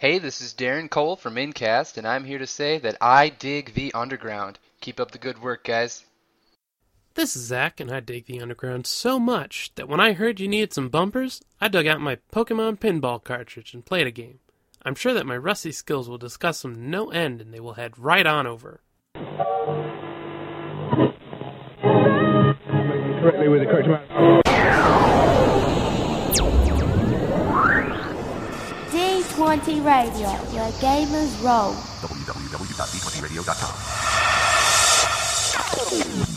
Hey, this is Darren Cole from Incast, and I'm here to say that I dig the underground. Keep up the good work, guys. This is Zach, and I dig the underground so much that when I heard you needed some bumpers, I dug out my Pokemon pinball cartridge and played a game. I'm sure that my rusty skills will discuss them no end, and they will head right on over. correctly with the correct amount. D20 Radio, your gamers roll. www.d20radio.com.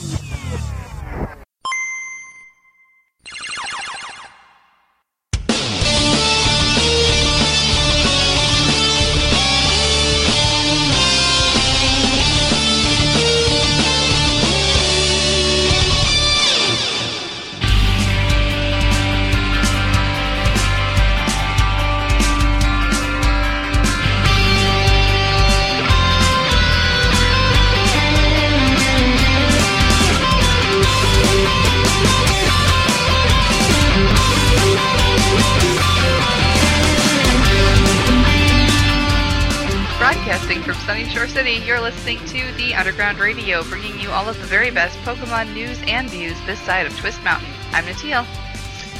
bringing you all of the very best Pokemon news and views this side of Twist Mountain. I'm Natil.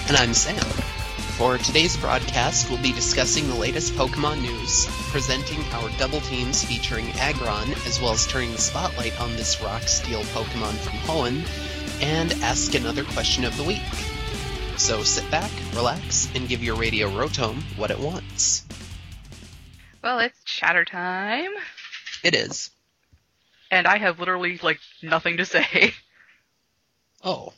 And I'm Sam. For today's broadcast, we'll be discussing the latest Pokemon news, presenting our double teams featuring Aggron, as well as turning the spotlight on this rock steel Pokemon from Hoenn, and ask another question of the week. So sit back, relax, and give your radio Rotom what it wants. Well, it's chatter time, It is. And I have literally, like, nothing to say. Oh,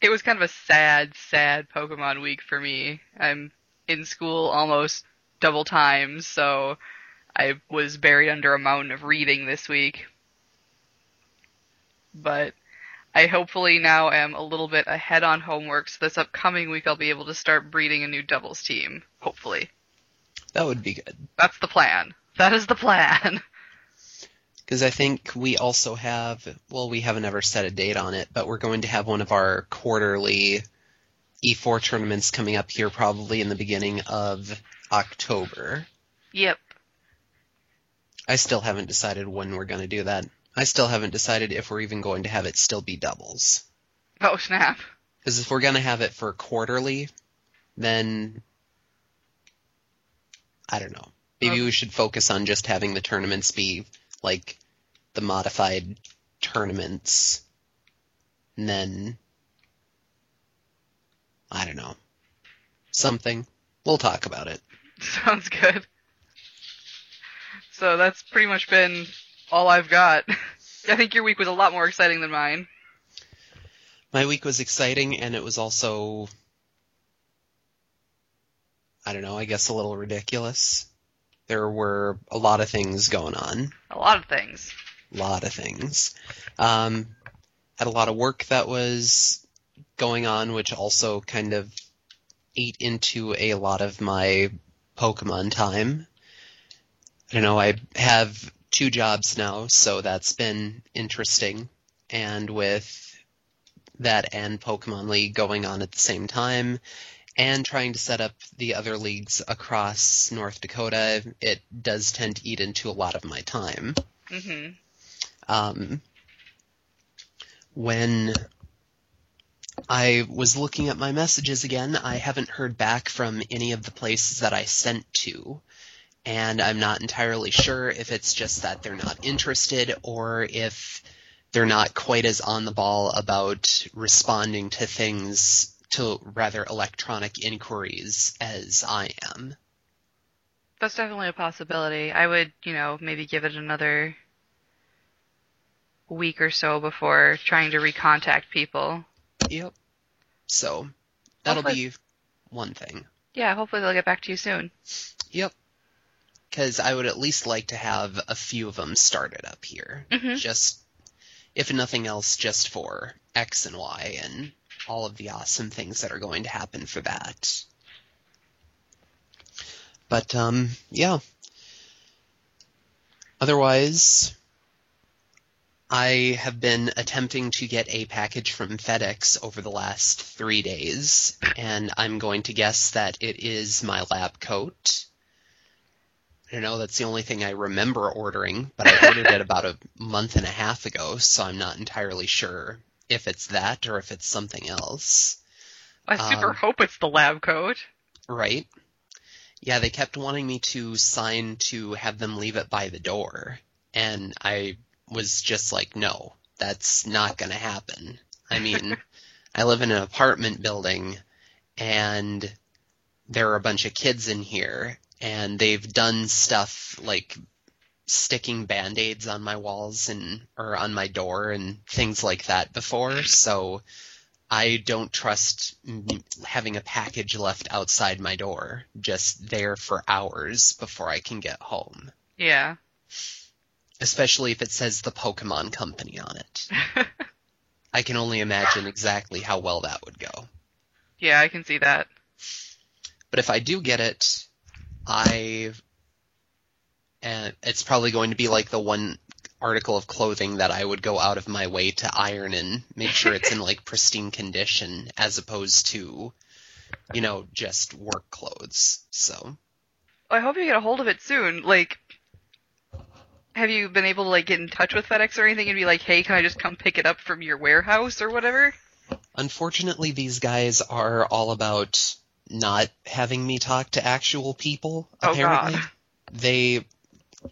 It was kind of a sad, sad Pokemon week for me. I'm in school almost double time, so I was buried under a mountain of reading this week. But I hopefully now am a little bit ahead on homework, so this upcoming week I'll be able to start breeding a new doubles team. Hopefully. that would be good. That's the plan. That is the plan. Because I think we also have, well, we haven't ever set a date on it, but we're going to have one of our quarterly E4 tournaments coming up here probably in the beginning of October. Yep. I still haven't decided when we're going to do that. I still haven't decided if we're even going to have it still be doubles. Oh snap. Because if we're going to have it for quarterly, then I don't know. Maybe Okay. we should focus on just having the tournaments be like the modified tournaments, and then I don't know something. We'll talk about it. Sounds good. So that's pretty much been all I've got. I think your week was a lot more exciting than mine. My week was exciting, and it was also I don't know. I guess a little ridiculous. There were a lot of things going on. A lot of things. A lot of things. Um, had a lot of work that was going on, which also kind of ate into a lot of my Pokemon time. I don't know, I have two jobs now, so that's been interesting. And with that and Pokemon League going on at the same time, and trying to set up the other leagues across North Dakota, it does tend to eat into a lot of my time hmm um, when I was looking at my messages again, I haven't heard back from any of the places that I sent to. And I'm not entirely sure if it's just that they're not interested or if they're not quite as on the ball about responding to things, to rather electronic inquiries as I am. That's definitely a possibility. I would, you know, maybe give it another week or so before trying to recontact people. Yep. So, that'll Hopefully- be one thing. Yeah, hopefully they'll get back to you soon. Yep. Because I would at least like to have a few of them started up here. Mhm. Just, if nothing else, just for X and Y and all of the awesome things that are going to happen for that. But, um, yeah. Otherwise, I have been attempting to get a package from FedEx over the last three days, and I'm going to guess that it is my lab coat. I don't know, that's the only thing I remember ordering, but I ordered it about a month and a half ago, so I'm not entirely sure if it's that or if it's something else. I super Um, hope it's the lab coat. Right? Yeah, they kept wanting me to sign to have them leave it by the door, and I was just like, no, that's not gonna happen. I mean, I live in an apartment building, and there are a bunch of kids in here, and they've done stuff like sticking band-aids on my walls and or on my door and things like that before so i don't trust having a package left outside my door just there for hours before i can get home Yeah. especially if it says the pokemon company on it i can only imagine exactly how well that would go Yeah, I can see that. But if I do get it, I and it's probably going to be like the one article of clothing that I would go out of my way to iron and make sure it's in like pristine condition as opposed to you know just work clothes. So, I hope you get a hold of it soon. Like, have you been able to like get in touch with FedEx or anything and be like, hey, can I just come pick it up from your warehouse or whatever? unfortunately these guys are all about not having me talk to actual people Oh, apparently. God. They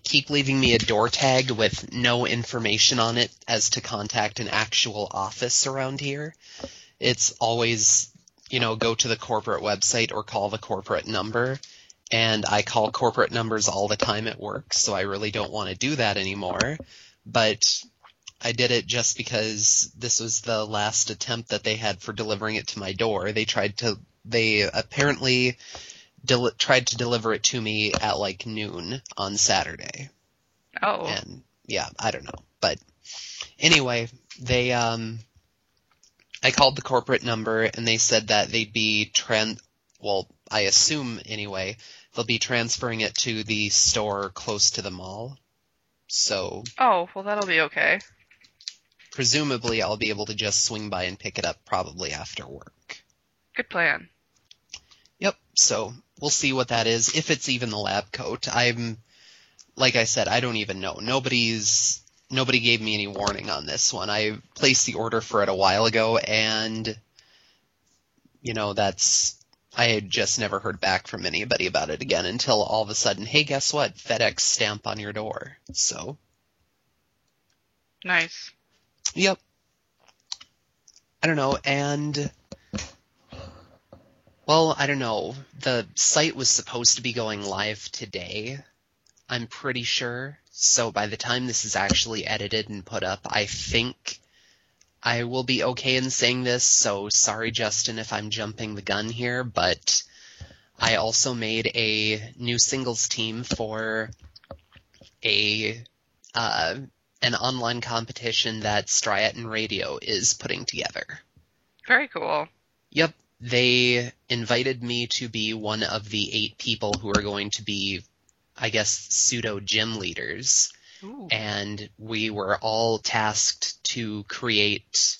keep leaving me a door tag with no information on it as to contact an actual office around here. It's always, you know, go to the corporate website or call the corporate number. And I call corporate numbers all the time at work, so I really don't want to do that anymore. But I did it just because this was the last attempt that they had for delivering it to my door. They tried to, they apparently del- tried to deliver it to me at like noon on Saturday. Oh, And yeah, I don't know. But anyway, they, um, I called the corporate number and they said that they'd be trans well, I assume anyway, they'll be transferring it to the store close to the mall. So oh, well that'll be okay. presumably I'll be able to just swing by and pick it up probably after work. Good plan. So we'll see what that is. If it's even the lab coat, I'm like I said, I don't even know. Nobody's nobody gave me any warning on this one. I placed the order for it a while ago, and you know that's I had just never heard back from anybody about it again until all of a sudden, hey, guess what? FedEx stamp on your door. So Nice. Yep. I don't know, and well, I don't know. The site was supposed to be going live today. I'm pretty sure. So by the time this is actually edited and put up, I think I will be okay in saying this. So sorry, Justin, if I'm jumping the gun here, but I also made a new singles team for a uh, an online competition that Striaton Radio is putting together. Very cool. Yep, they invited me to be one of the eight people who are going to be, I guess, pseudo gym leaders. Ooh. And we were all tasked to create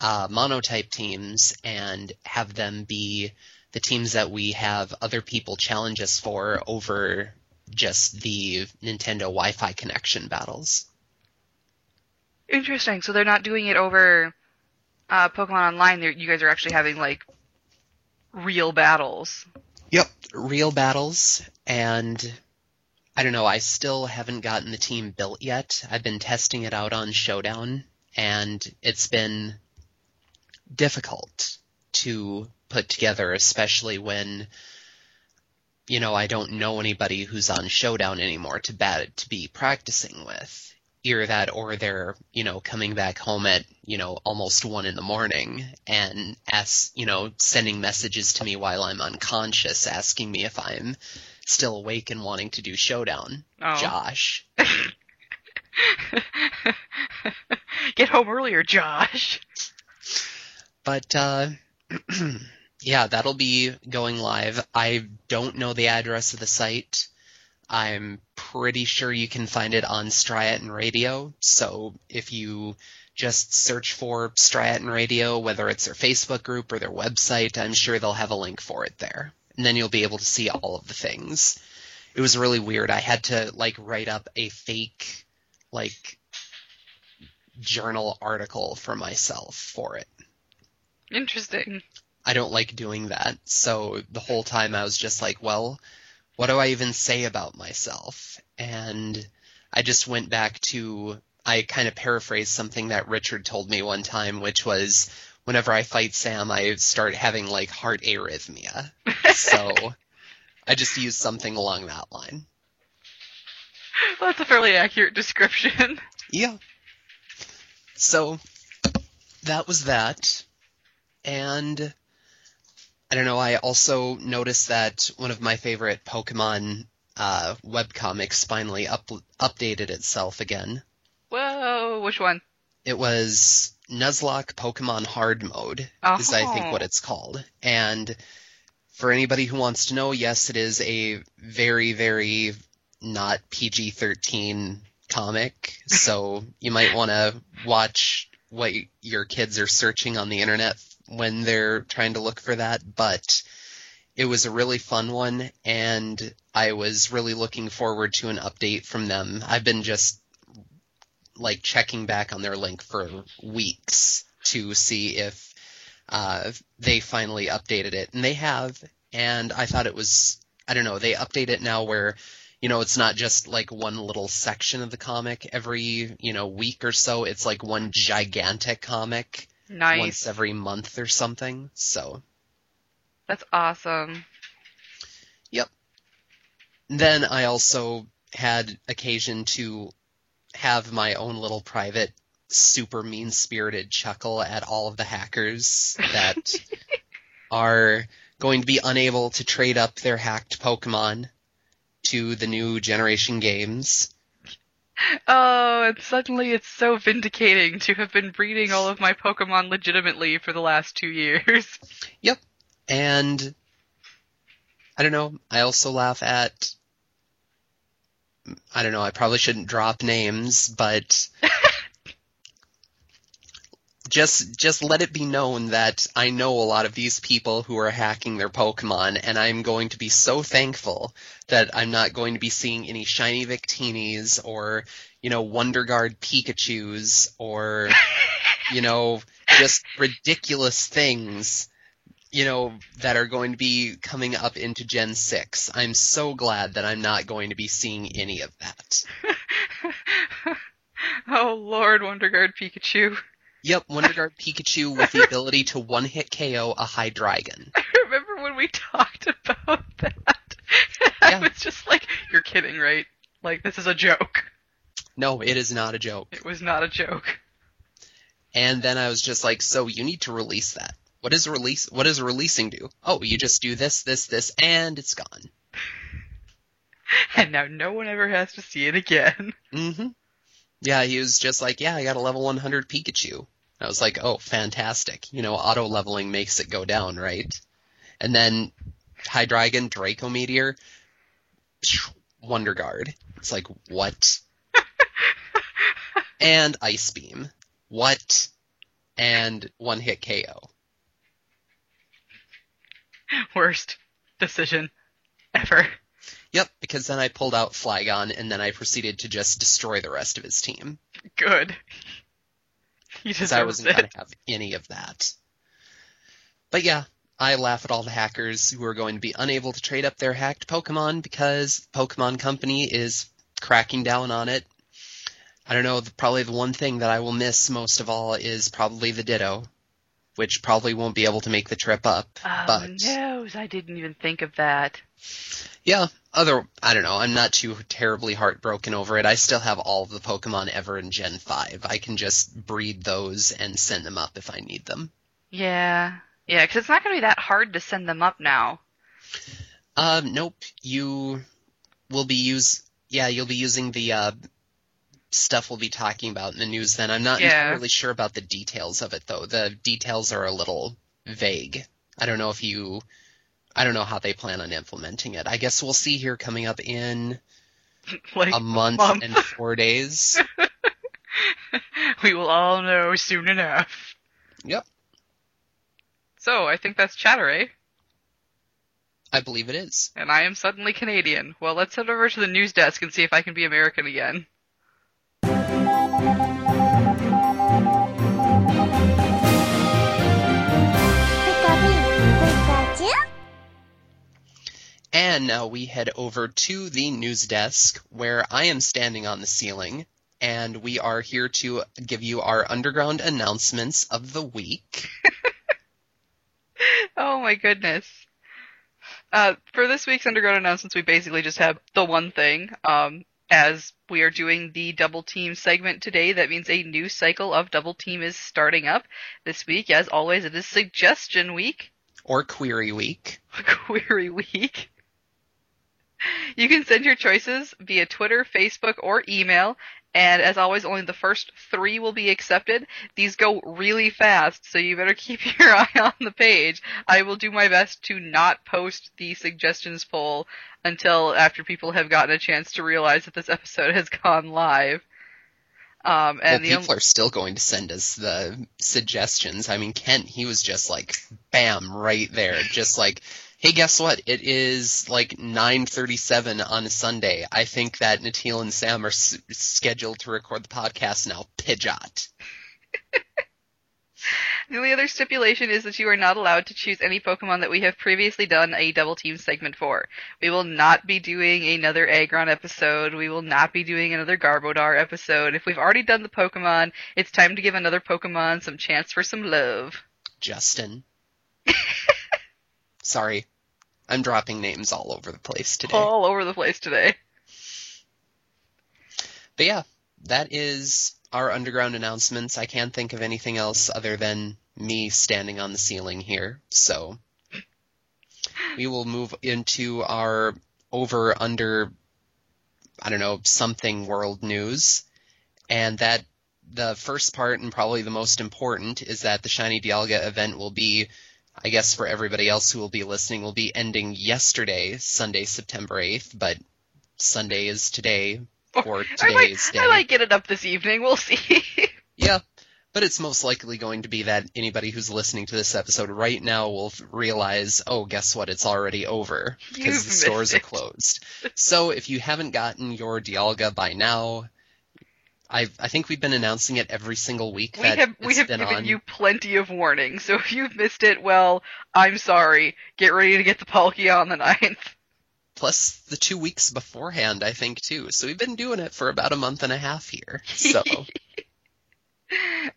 uh, monotype teams and have them be the teams that we have other people challenge us for over just the Nintendo Wi-Fi connection battles. Interesting. So they're not doing it over uh, Pokemon Online. You guys are actually having like real battles. Yep, real battles, and I don't know, I still haven't gotten the team built yet. I've been testing it out on Showdown, and it's been difficult to put together, especially when, you know, I don't know anybody who's on Showdown anymore to bat to be practicing with. Either that or they're, you know, coming back home at, you know, almost one in the morning and ask, you know, sending messages to me while I'm unconscious asking me if I'm still awake and wanting to do Showdown. Oh. Josh. Get home earlier, Josh. But uh yeah, that'll be going live. I don't know the address of the site. I'm pretty sure you can find it on Striaton Radio. So if you just search for Striaton Radio, whether it's their Facebook group or their website, I'm sure they'll have a link for it there. And then you'll be able to see all of the things. it was really weird. I had to like write up a fake like journal article for myself for it. Interesting. I don't like doing that. So the whole time I was just like, well, what do I even say about myself? And I just went back to, I kind of paraphrased something that Richard told me one time, which was whenever I fight Sam, I start having like heart arrhythmia. so I just used something along that line. That's a fairly accurate description. Yeah. So that was that. And I don't know, I also noticed that one of my favorite Pokemon uh, webcomics finally up- updated itself again. Whoa, which one? It was Nuzlocke Pokemon Hard Mode, is I think Oh. what it's called. And for anybody who wants to know, yes, it is a very, very not PG 13 comic. So you might want to watch what your kids are searching on the internet when they're trying to look for that. But it was a really fun one, and I was really looking forward to an update from them. I've been just like checking back on their link for weeks to see if uh, they finally updated it, and they have. And I thought it was, I don't know, they update it now where, you know, it's not just like one little section of the comic every, you know, week or so. It's like one gigantic comic Nice. once every month or something. So That's awesome. Yep. Then I also had occasion to have my own little private super mean spirited chuckle at all of the hackers that are going to be unable to trade up their hacked Pokemon to the new generation games. Oh, and suddenly it's so vindicating to have been breeding all of my Pokemon legitimately for the last two years. Yep. And I don't know, I also laugh at I don't know, I probably shouldn't drop names, but just just let it be known that I know a lot of these people who are hacking their Pokemon, and I'm going to be so thankful that I'm not going to be seeing any shiny Victinis or, you know, Wonder Guard Pikachus or, you know, just ridiculous things, you know, that are going to be coming up into Gen 6. I'm so glad that I'm not going to be seeing any of that. oh Lord, Wonder Guard Pikachu. Yep, Wonder Guard Pikachu with the ability to one-hit KO a Hydreigon. I remember when we talked about that. Yeah. I was just like, you're kidding, right? Like, this is a joke. No, it is not a joke. It was not a joke. And then I was just like, so you need to release that. What is release? What does releasing do? Oh, you just do this, this, this, and it's gone. And now no one ever has to see it again. hmm Yeah, he was just like, yeah, I got a level 100 Pikachu. I was like, oh, fantastic. You know, auto leveling makes it go down, right? And then Hydreigon, Draco Meteor, Wonder Guard. It's like, what? and Ice Beam. What? And one hit KO. Worst decision ever. Yep, because then I pulled out Flygon and then I proceeded to just destroy the rest of his team. Good. Because I wasn't going to have any of that. But yeah, I laugh at all the hackers who are going to be unable to trade up their hacked Pokemon because Pokemon Company is cracking down on it. I don't know, the- probably the one thing that I will miss most of all is probably the Ditto, which probably won't be able to make the trip up. Oh but no, I didn't even think of that. yeah, other I don't know, I'm not too terribly heartbroken over it. I still have all of the Pokemon ever in Gen 5. I can just breed those and send them up if I need them. Yeah. Yeah, because it's not going to be that hard to send them up now. Um, nope. You will be use yeah, you'll be using the uh, stuff we'll be talking about in the news. Then I'm not Yeah. entirely sure about the details of it though. The details are a little vague. I don't know if you, I don't know how they plan on implementing it. I guess we'll see here coming up in like, a month, month. and four days. we will all know soon enough. Yep. So, I think that's Chatter, eh? I believe it is. And I am suddenly Canadian. Well, let's head over to the news desk and see if I can be American again. And now we head over to the news desk where I am standing on the ceiling and we are here to give you our underground announcements of the week. Oh my goodness. Uh, for this week's underground announcements, we basically just have the one thing. Um, as we are doing the double team segment today, that means a new cycle of double team is starting up this week. As always, it is suggestion week, Or Query Week. query week. You can send your choices via Twitter, Facebook, or email. And as always, only the first three will be accepted. These go really fast, so you better keep your eye on the page. I will do my best to not post the suggestions poll until after people have gotten a chance to realize that this episode has gone live. Um, and well, the people are still going to send us the suggestions. I mean, Kent, he was just like, bam, right there. Just like, hey, guess what? It is like 9.37 on a Sunday. I think that Natil and Sam are s- scheduled to record the podcast now. Pidgeot. The only other stipulation is that you are not allowed to choose any Pokemon that we have previously done a double team segment for. We will not be doing another Aggron episode. We will not be doing another Garbodor episode. If we've already done the Pokemon, it's time to give another Pokemon some chance for some love. Justin. Sorry. I'm dropping names all over the place today. All over the place today. But yeah, that is our underground announcements. I can't think of anything else other than me standing on the ceiling here. So we will move into our over under I don't know, something world news. And that the first part and probably the most important is that the Shiny Dialga event will be I guess for everybody else who will be listening will be ending yesterday, Sunday, September 8th, but Sunday is today oh, for I might, today's day. I might get it up this evening. We'll see. Yeah, but it's most likely going to be that anybody who's listening to this episode right now will realize, oh, guess what? It's already over You've because the stores are closed. so if you haven't gotten your Dialga by now, I I think we've been announcing it every single week we that have we have been given on. you plenty of warning. So if you've missed it, well, I'm sorry. Get ready to get the Palkia on the 9th. Plus the two weeks beforehand, I think too. So we've been doing it for about a month and a half here. So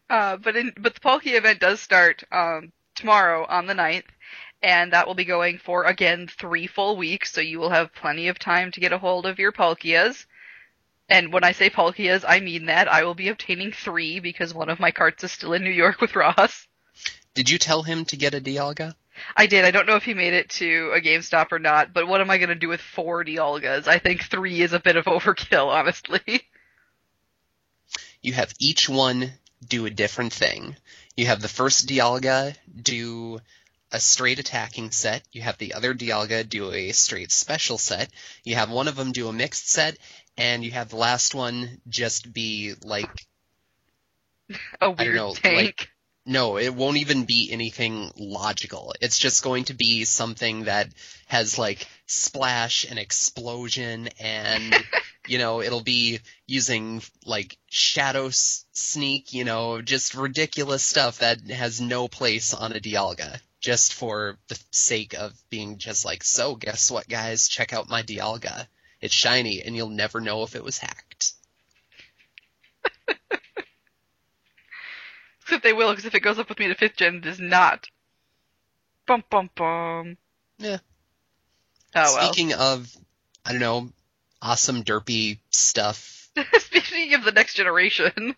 Uh, but in, but the Palkia event does start um, tomorrow on the 9th, and that will be going for again three full weeks. So you will have plenty of time to get a hold of your Palkias. And when I say Palkias, I mean that I will be obtaining three because one of my carts is still in New York with Ross. did you tell him to get a Dialga? I did. I don't know if he made it to a GameStop or not, but what am I going to do with four Dialgas? I think three is a bit of overkill, honestly. you have each one do a different thing. You have the first Dialga do a straight attacking set. You have the other Dialga do a straight special set. You have one of them do a mixed set, and you have the last one just be like A weird know, tank. like- no, it won't even be anything logical. It's just going to be something that has like splash and explosion and you know, it'll be using like shadow s- sneak, you know, just ridiculous stuff that has no place on a Dialga. Just for the sake of being just like, so guess what guys, check out my Dialga. It's shiny and you'll never know if it was hacked. Except they will, because if it goes up with me to fifth gen, it is not. Bum bum bum. Yeah. Oh well. Speaking of, I don't know, awesome derpy stuff, Speaking of the next generation,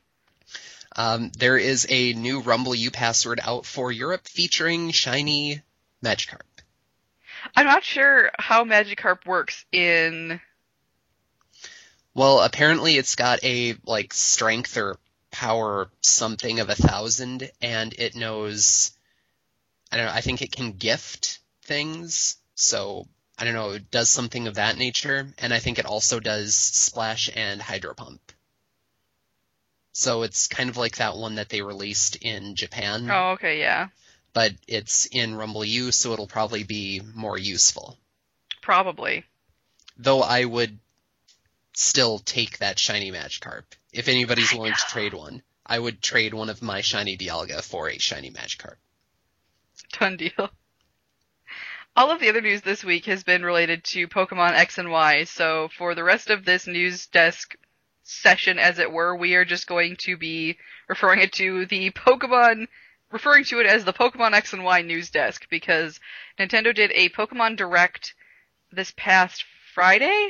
um, there is a new Rumble U password out for Europe featuring shiny Magikarp. I'm not sure how Magikarp works in. Well, apparently it's got a like strength or power something of a thousand, and it knows. I don't know. I think it can gift things, so I don't know. It does something of that nature, and I think it also does splash and hydro pump. So it's kind of like that one that they released in Japan, Oh, okay, yeah. but it's in Rumble U, so it'll probably be more useful. Probably. Though I would still take that shiny Magikarp. If anybody's willing to trade one, I would trade one of my shiny Dialga for a shiny Magikarp. Done deal. All of the other news this week has been related to Pokemon X and Y, so for the rest of this news desk session, as it were, we are just going to be referring it to the Pokemon, referring to it as the Pokemon X and Y news desk, because Nintendo did a Pokemon Direct this past Friday?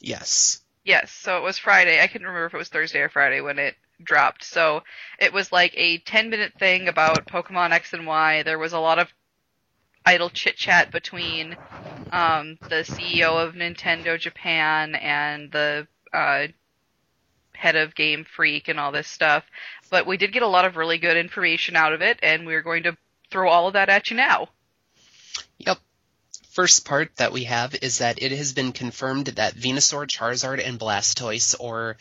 Yes. Yes, so it was Friday. I couldn't remember if it was Thursday or Friday when it dropped. So it was like a 10 minute thing about Pokemon X and Y. There was a lot of idle chit chat between um, the CEO of Nintendo Japan and the uh, head of Game Freak and all this stuff. But we did get a lot of really good information out of it, and we're going to throw all of that at you now. Yep. First part that we have is that it has been confirmed that Venusaur, Charizard, and Blastoise, or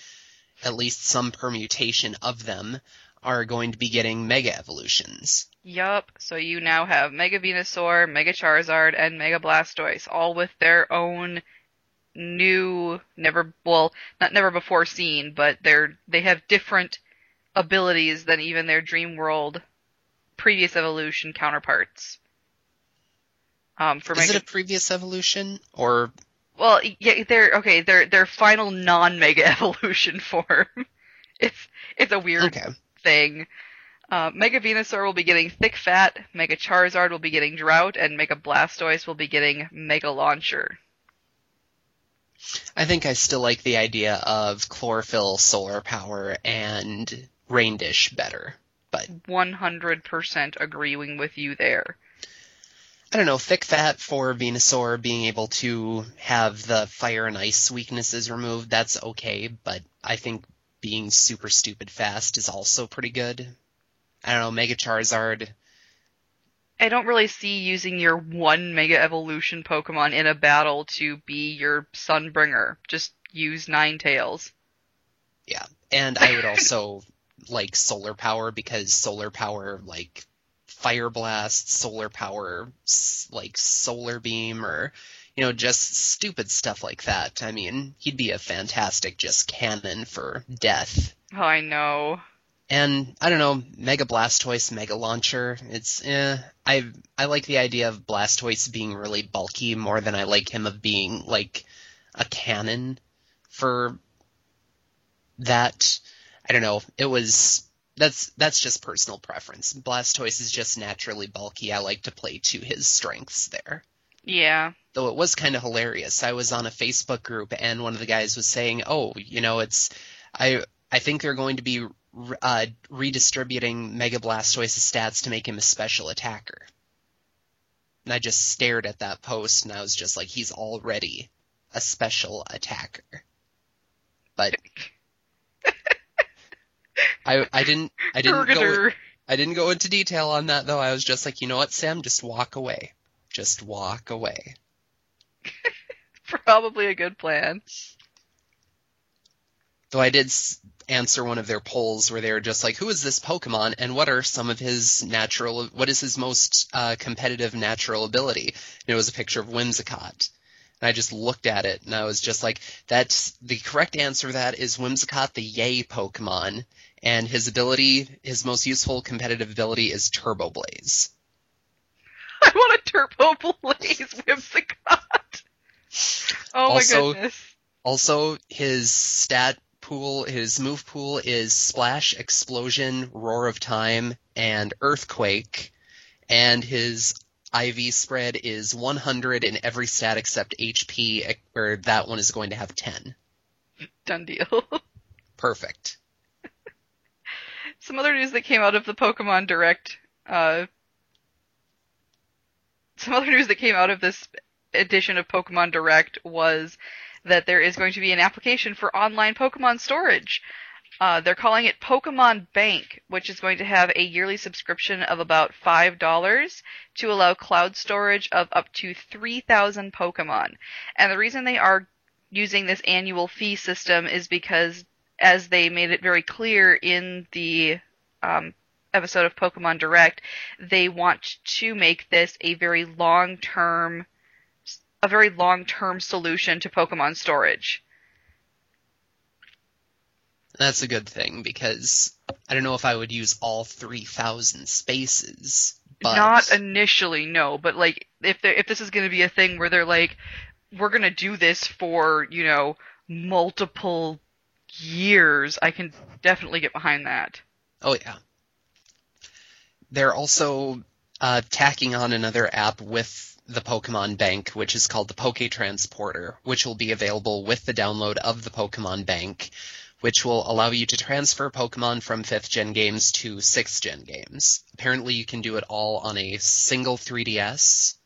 at least some permutation of them, are going to be getting Mega Evolutions. Yup. So you now have Mega Venusaur, Mega Charizard, and Mega Blastoise, all with their own new, never, well, not never before seen, but they're, they have different abilities than even their Dream World previous evolution counterparts. Um, for Is Mega, it a previous evolution, or well, yeah, they're, okay, their, their final non-Mega Evolution form. it's, it's a weird okay? thing. Uh, Mega Venusaur will be getting Thick Fat, Mega Charizard will be getting Drought, and Mega Blastoise will be getting Mega Launcher. I think I still like the idea of chlorophyll, solar power, and rain dish better. But 100% agreeing with you there. I don't know, thick fat for Venusaur being able to have the fire and ice weaknesses removed, that's okay, but I think being super stupid fast is also pretty good. I don't know, Mega Charizard. I don't really see using your one Mega Evolution Pokemon in a battle to be your Sunbringer. Just use Ninetales. Yeah. And I would also like solar power because solar power like fire blast, solar power like solar beam or you know just stupid stuff like that. I mean, he'd be a fantastic just cannon for death. Oh, I know. And I don't know, Mega Blastoise, Mega Launcher. It's eh. I I like the idea of Blastoise being really bulky more than I like him of being like a cannon for that. I don't know. It was that's that's just personal preference. Blastoise is just naturally bulky. I like to play to his strengths there. Yeah. Though it was kind of hilarious. I was on a Facebook group and one of the guys was saying, "Oh, you know, it's I I think they're going to be uh, redistributing Mega Blastoise's stats to make him a special attacker." And I just stared at that post and I was just like, "He's already a special attacker." But I I didn't I didn't go I didn't go into detail on that though. I was just like, you know what, Sam, just walk away. Just walk away. Probably a good plan. Though I did answer one of their polls where they were just like, who is this Pokemon and what are some of his natural, what is his most uh, competitive natural ability? And it was a picture of Whimsicott. And I just looked at it and I was just like, that's the correct answer to that is Whimsicott the Yay Pokemon. And his ability, his most useful competitive ability is Turbo Blaze. I want a Turbo Blaze Whimsicott. Oh Also- my goodness. Also, his stat pool, his move pool is Splash, Explosion, Roar of Time, and Earthquake. And his IV spread is 100 in every stat except HP, where that one is going to have 10. Done deal. Perfect. Some other news that came out of the Pokemon Direct, uh, some other news that came out of this edition of Pokemon Direct was that there is going to be an application for online Pokemon storage. Uh, they're calling it Pokemon Bank, which is going to have a yearly subscription of about $5 to allow cloud storage of up to 3,000 Pokemon. And the reason they are using this annual fee system is because as they made it very clear in the um, episode of Pokemon Direct, they want to make this a very long term, a very long term solution to Pokemon storage. That's a good thing because I don't know if I would use all 3,000 spaces. But Not initially, no, but like if if this is going to be a thing where they're like, we're going to do this for you know multiple years, I can definitely get behind that. Oh yeah. They're also uh, tacking on another app with the Pokemon Bank, which is called the Poke Transporter, which will be available with the download of the Pokemon Bank, which will allow you to transfer Pokemon from 5th gen games to 6th gen games. Apparently you can do it all on a single 3DS.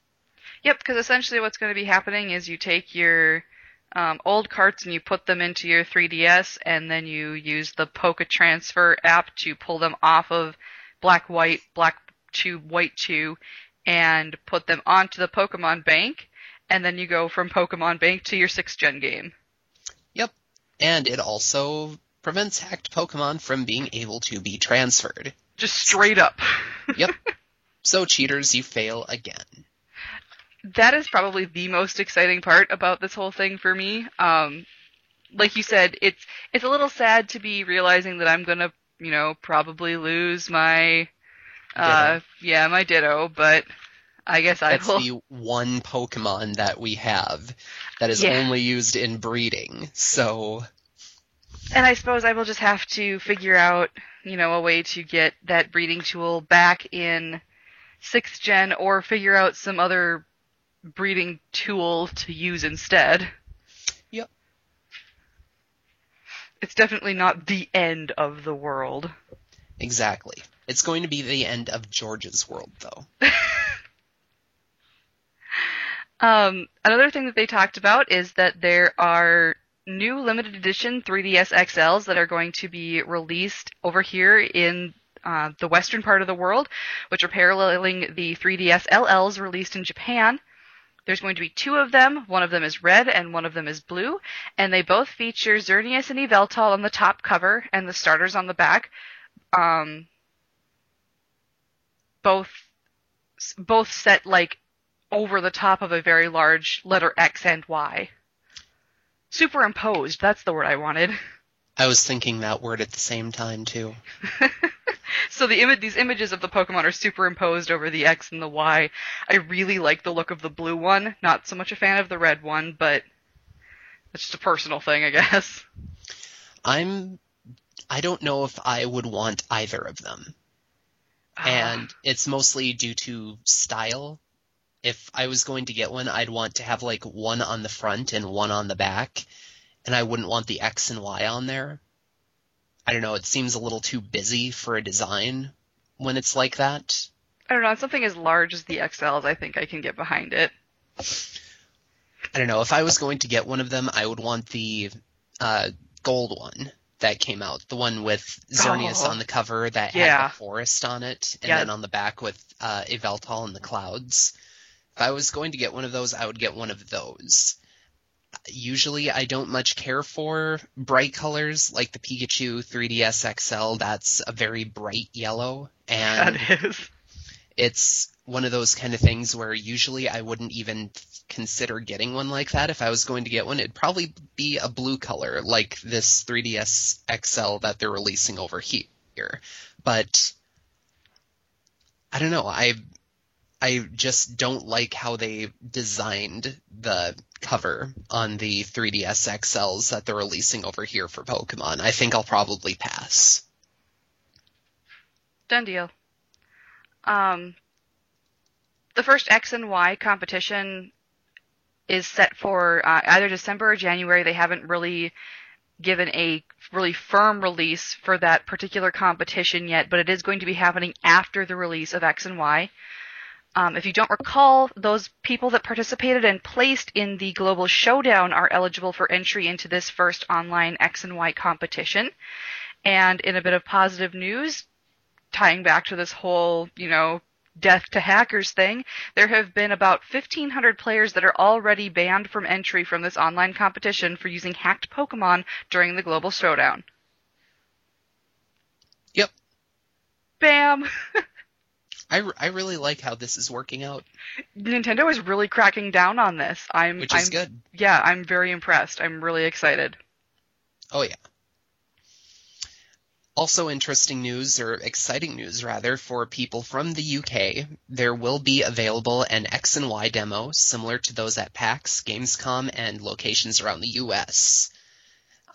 Yep, because essentially what's going to be happening is you take your um, old carts and you put them into your 3DS, and then you use the Poke Transfer app to pull them off of Black White, Black 2, White 2, and put them onto the Pokemon Bank, and then you go from Pokemon Bank to your 6th gen game. Yep. And it also prevents hacked Pokemon from being able to be transferred. Just straight up. Yep. so cheaters, you fail again. That is probably the most exciting part about this whole thing for me. Um, like you said, it's it's a little sad to be realizing that I'm gonna, you know, probably lose my, uh, yeah, my Ditto. But I guess I That's will. the one Pokemon that we have that is Yeah. only used in breeding. So And I suppose I will just have to figure out, you know, a way to get that breeding tool back in sixth gen, or figure out some other breeding tool to use instead. Yep. It's definitely not the end of the world. exactly. It's going to be the end of George's world though. Um, another thing that they talked about is that there are new limited edition 3DS XLs that are going to be released over here in uh, the western part of the world, which are paralleling the 3DS LLs released in Japan. There's going to be two of them. One of them is red and one of them is blue, and they both feature Xerneas and Yveltal on the top cover and the starters on the back. Um, both both set like over the top of a very large letter X and Y. Superimposed, that's the word I wanted. I was thinking that word at the same time too. So the ima- these images of the Pokemon are superimposed over the X and the Y. I really like the look of the blue one. Not so much a fan of the red one, but it's just a personal thing, I guess. I'm I don't know if I would want either of them. Ah. and it's mostly due to style. If I was going to get one, I'd want to have like one on the front and one on the back, and I wouldn't want the X and Y on there. I don't know, it seems a little too busy for a design when it's like that. I don't know, something as large as the XLs, I think I can get behind it. I don't know, if I was going to get one of them, I would want the uh, gold one that came out, the one with Xerneas Oh. on the cover that Yeah. had the forest on it, and Yeah. then on the back with uh, Yveltal and the clouds. If I was going to get one of those, I would get one of those. Usually, I don't much care for bright colors like the Pikachu 3DS XL. That's a very bright yellow, and That is. it's one of those kind of things where usually I wouldn't even consider getting one like that. If I was going to get one, it'd probably be a blue color, like this 3DS XL that they're releasing over here. But I don't know. I I just don't like how they designed the cover on the 3DS XLs that they're releasing over here for Pokemon. I think I'll probably pass. Done deal. Um, the first X and Y competition is set for uh, either December or January. They haven't really given a really firm release for that particular competition yet, but it is going to be happening after the release of X and Y. Um, if you don't recall, those people that participated and placed in the Global Showdown are eligible for entry into this first online X and Y competition. And in a bit of positive news, tying back to this whole, you know, death to hackers thing, there have been about 1,500 players that are already banned from entry from this online competition for using hacked Pokemon during the Global Showdown. Yep. Bam! I, I really like how this is working out, Nintendo is really cracking down on this. I'm, which I'm, is good. yeah, I'm very impressed. I'm really excited. Oh yeah. Also interesting news, or exciting news rather, for people from the UK, there will be available an X and Y demo similar to those at PAX, Gamescom, and locations around the US.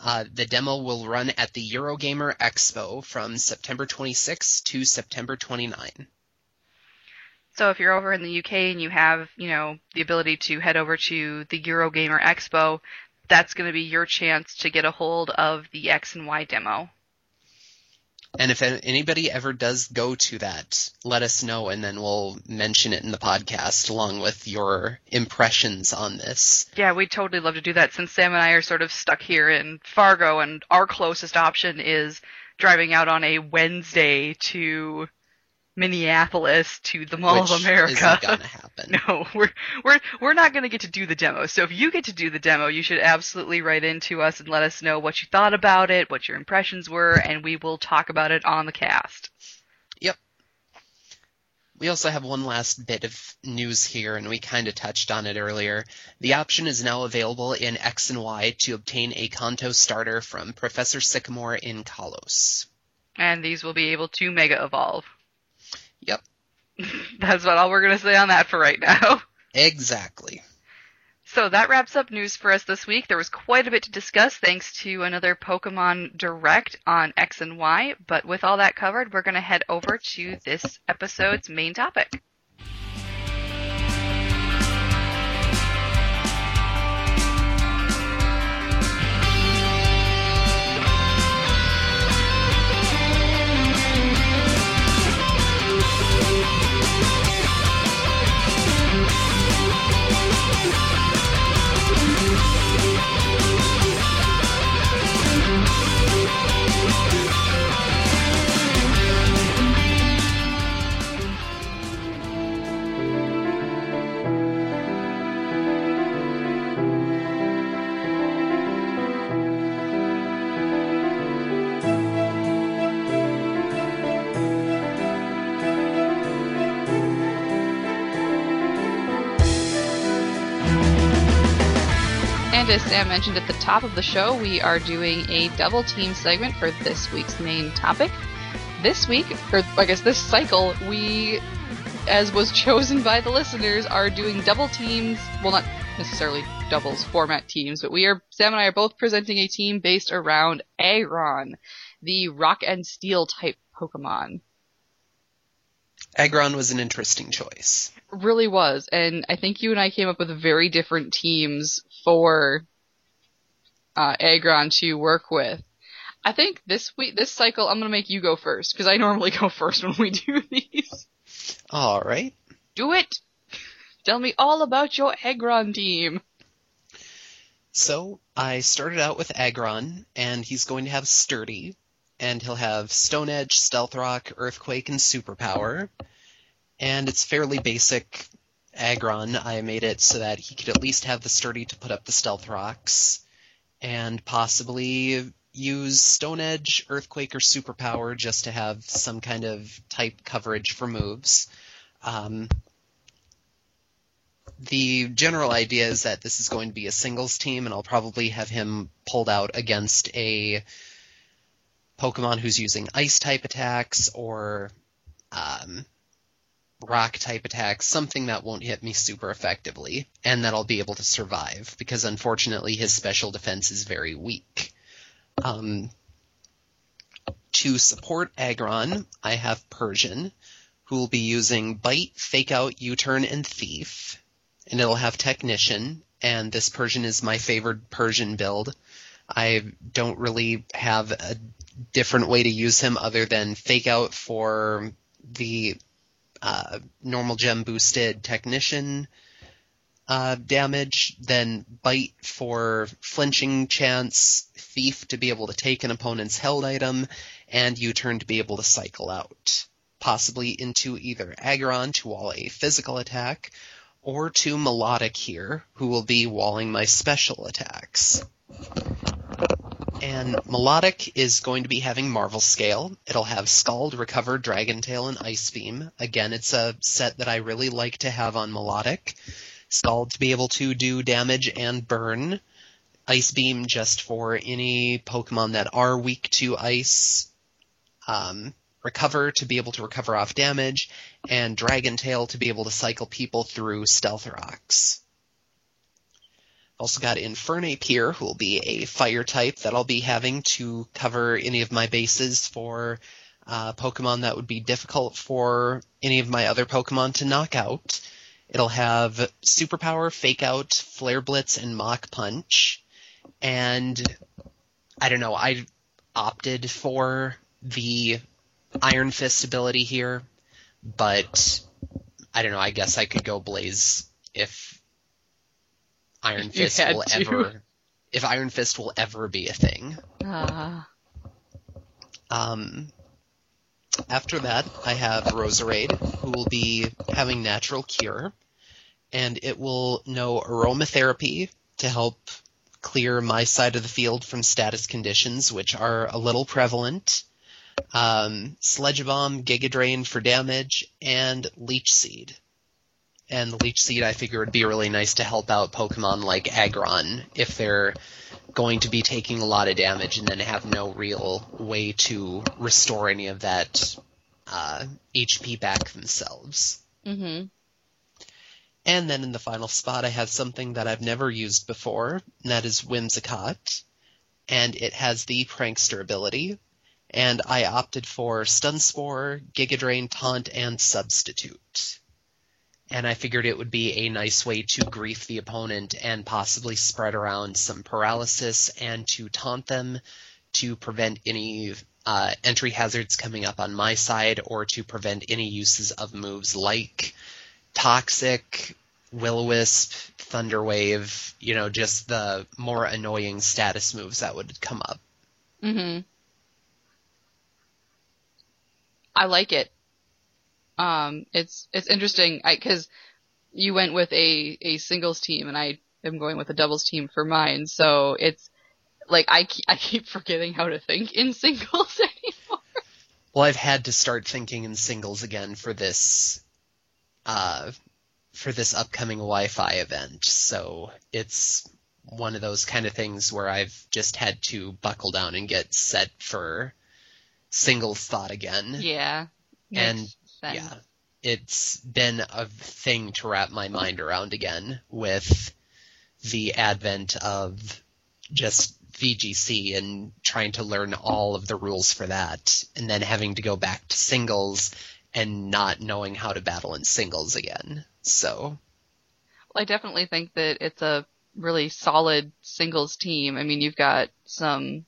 Uh, the demo will run at the Eurogamer Expo from September 26 to September 29. So if you're over in the UK and you have, you know, the ability to head over to the Eurogamer Expo, that's going to be your chance to get a hold of the X and Y demo. And if anybody ever does go to that, let us know and then we'll mention it in the podcast along with your impressions on this. Yeah, we'd totally love to do that since Sam and I are sort of stuck here in Fargo and our closest option is driving out on a Wednesday to Minneapolis to the Mall which of America. isn't gonna happen. No, we're we're we're not going to get to do the demo. So if you get to do the demo, you should absolutely write into us and let us know what you thought about it, what your impressions were, and we will talk about it on the cast. Yep. We also have one last bit of news here, and we kind of touched on it earlier. The option is now available in X and Y to obtain a Kanto starter from Professor Sycamore in Kalos. And these will be able to mega evolve. Yep, That's about all we're going to say on that for right now. exactly. So that wraps up news for us this week. There was quite a bit to discuss thanks to another Pokemon Direct on X and Y. But with all that covered, we're going to head over to this episode's main topic. As Sam mentioned at the top of the show, we are doing a double team segment for this week's main topic. This week, or I guess this cycle, we, as was chosen by the listeners, are doing double teams. Well, not necessarily doubles format teams, but we are, Sam and I are both presenting a team based around Aggron, the rock and steel type Pokemon. Aggron was an interesting choice. really was, and I think you and I came up with very different teams for uh, Aggron to work with. I think this week, this cycle, I'm gonna make you go first because I normally go first when we do these. All right. Do it. Tell me all about your Aggron team. So I started out with Aggron, and he's going to have Sturdy, and he'll have Stone Edge, Stealth Rock, Earthquake, and Superpower. And it's fairly basic Aggron. I made it so that he could at least have the Sturdy to put up the Stealth Rocks, and possibly use Stone Edge, Earthquake, or Superpower just to have some kind of type coverage for moves. Um, the general idea is that this is going to be a singles team, and I'll probably have him pulled out against a Pokemon who's using ice type attacks or um, rock type attacks, something that won't hit me super effectively, and that I'll be able to survive, because unfortunately his special defense is very weak. Um, to support Aggron, I have Persian, who will be using Bite, Fake Out, U-Turn, and Thief and it'll have Technician, and this Persian is my favorite Persian build. I don't really have a different way to use him other than Fake Out for the uh, normal gem boosted Technician uh, damage, then Bite for flinching chance, Thief to be able to take an opponent's held item, and U-Turn to be able to cycle out. Possibly into either Aggron to wall a physical attack, or to Milotic here, who will be walling my special attacks. And Milotic is going to be having Marvel Scale. It'll have Scald, Recover, Dragon Tail, and Ice Beam. Again, it's a set that I really like to have on Milotic. Scald to be able to do damage and burn. Ice Beam just for any Pokemon that are weak to ice. Um, recover to be able to recover off damage, and Dragon Tail to be able to cycle people through Stealth Rocks. Also got Infernape, here, who will be a fire type that I'll be having to cover any of my bases for uh, Pokemon that would be difficult for any of my other Pokemon to knock out. It'll have Superpower, Fake Out, Flare Blitz, and Mach Punch. And I don't know, I opted for the Iron Fist ability here, but I don't know, I guess I could go Blaze if Iron Fist will to. ever if Iron Fist will ever be a thing. Ah. Um, after that, I have Roserade, who will be having Natural Cure, and it will know Aromatherapy to help clear my side of the field from status conditions, which are a little prevalent. Um, Sludge Bomb, Giga Drain for damage, and Leech Seed. And the Leech Seed I figure would be really nice to help out Pokemon like Aggron if they're going to be taking a lot of damage and then have no real way to restore any of that uh, HP back themselves. Mhm. And then in the final spot, I have something that I've never used before, and that is Whimsicott. And it has the Prankster ability. And I opted for Stun Spore, Giga Drain, Taunt, and Substitute. And I figured it would be a nice way to grief the opponent and possibly spread around some paralysis and to taunt them to prevent any uh, entry hazards coming up on my side or to prevent any uses of moves like Toxic, Will-O-Wisp, Thunderwave, you know, just the more annoying status moves that would come up. Mhm. I like it. Um, it's it's interesting because you went with a a singles team and I am going with a doubles team for mine. So it's like I ke- I keep forgetting how to think in singles anymore. Well, I've had to start thinking in singles again for this, uh, for this upcoming Wi-Fi event. So it's one of those kind of things where I've just had to buckle down and get set for singles thought again. Yeah. And, Sense. Yeah. It's been a thing to wrap my mind around again with the advent of just VGC and trying to learn all of the rules for that, and then having to go back to singles and not knowing how to battle in singles again. So, Well, I definitely think that it's a really solid singles team. I mean, you've got some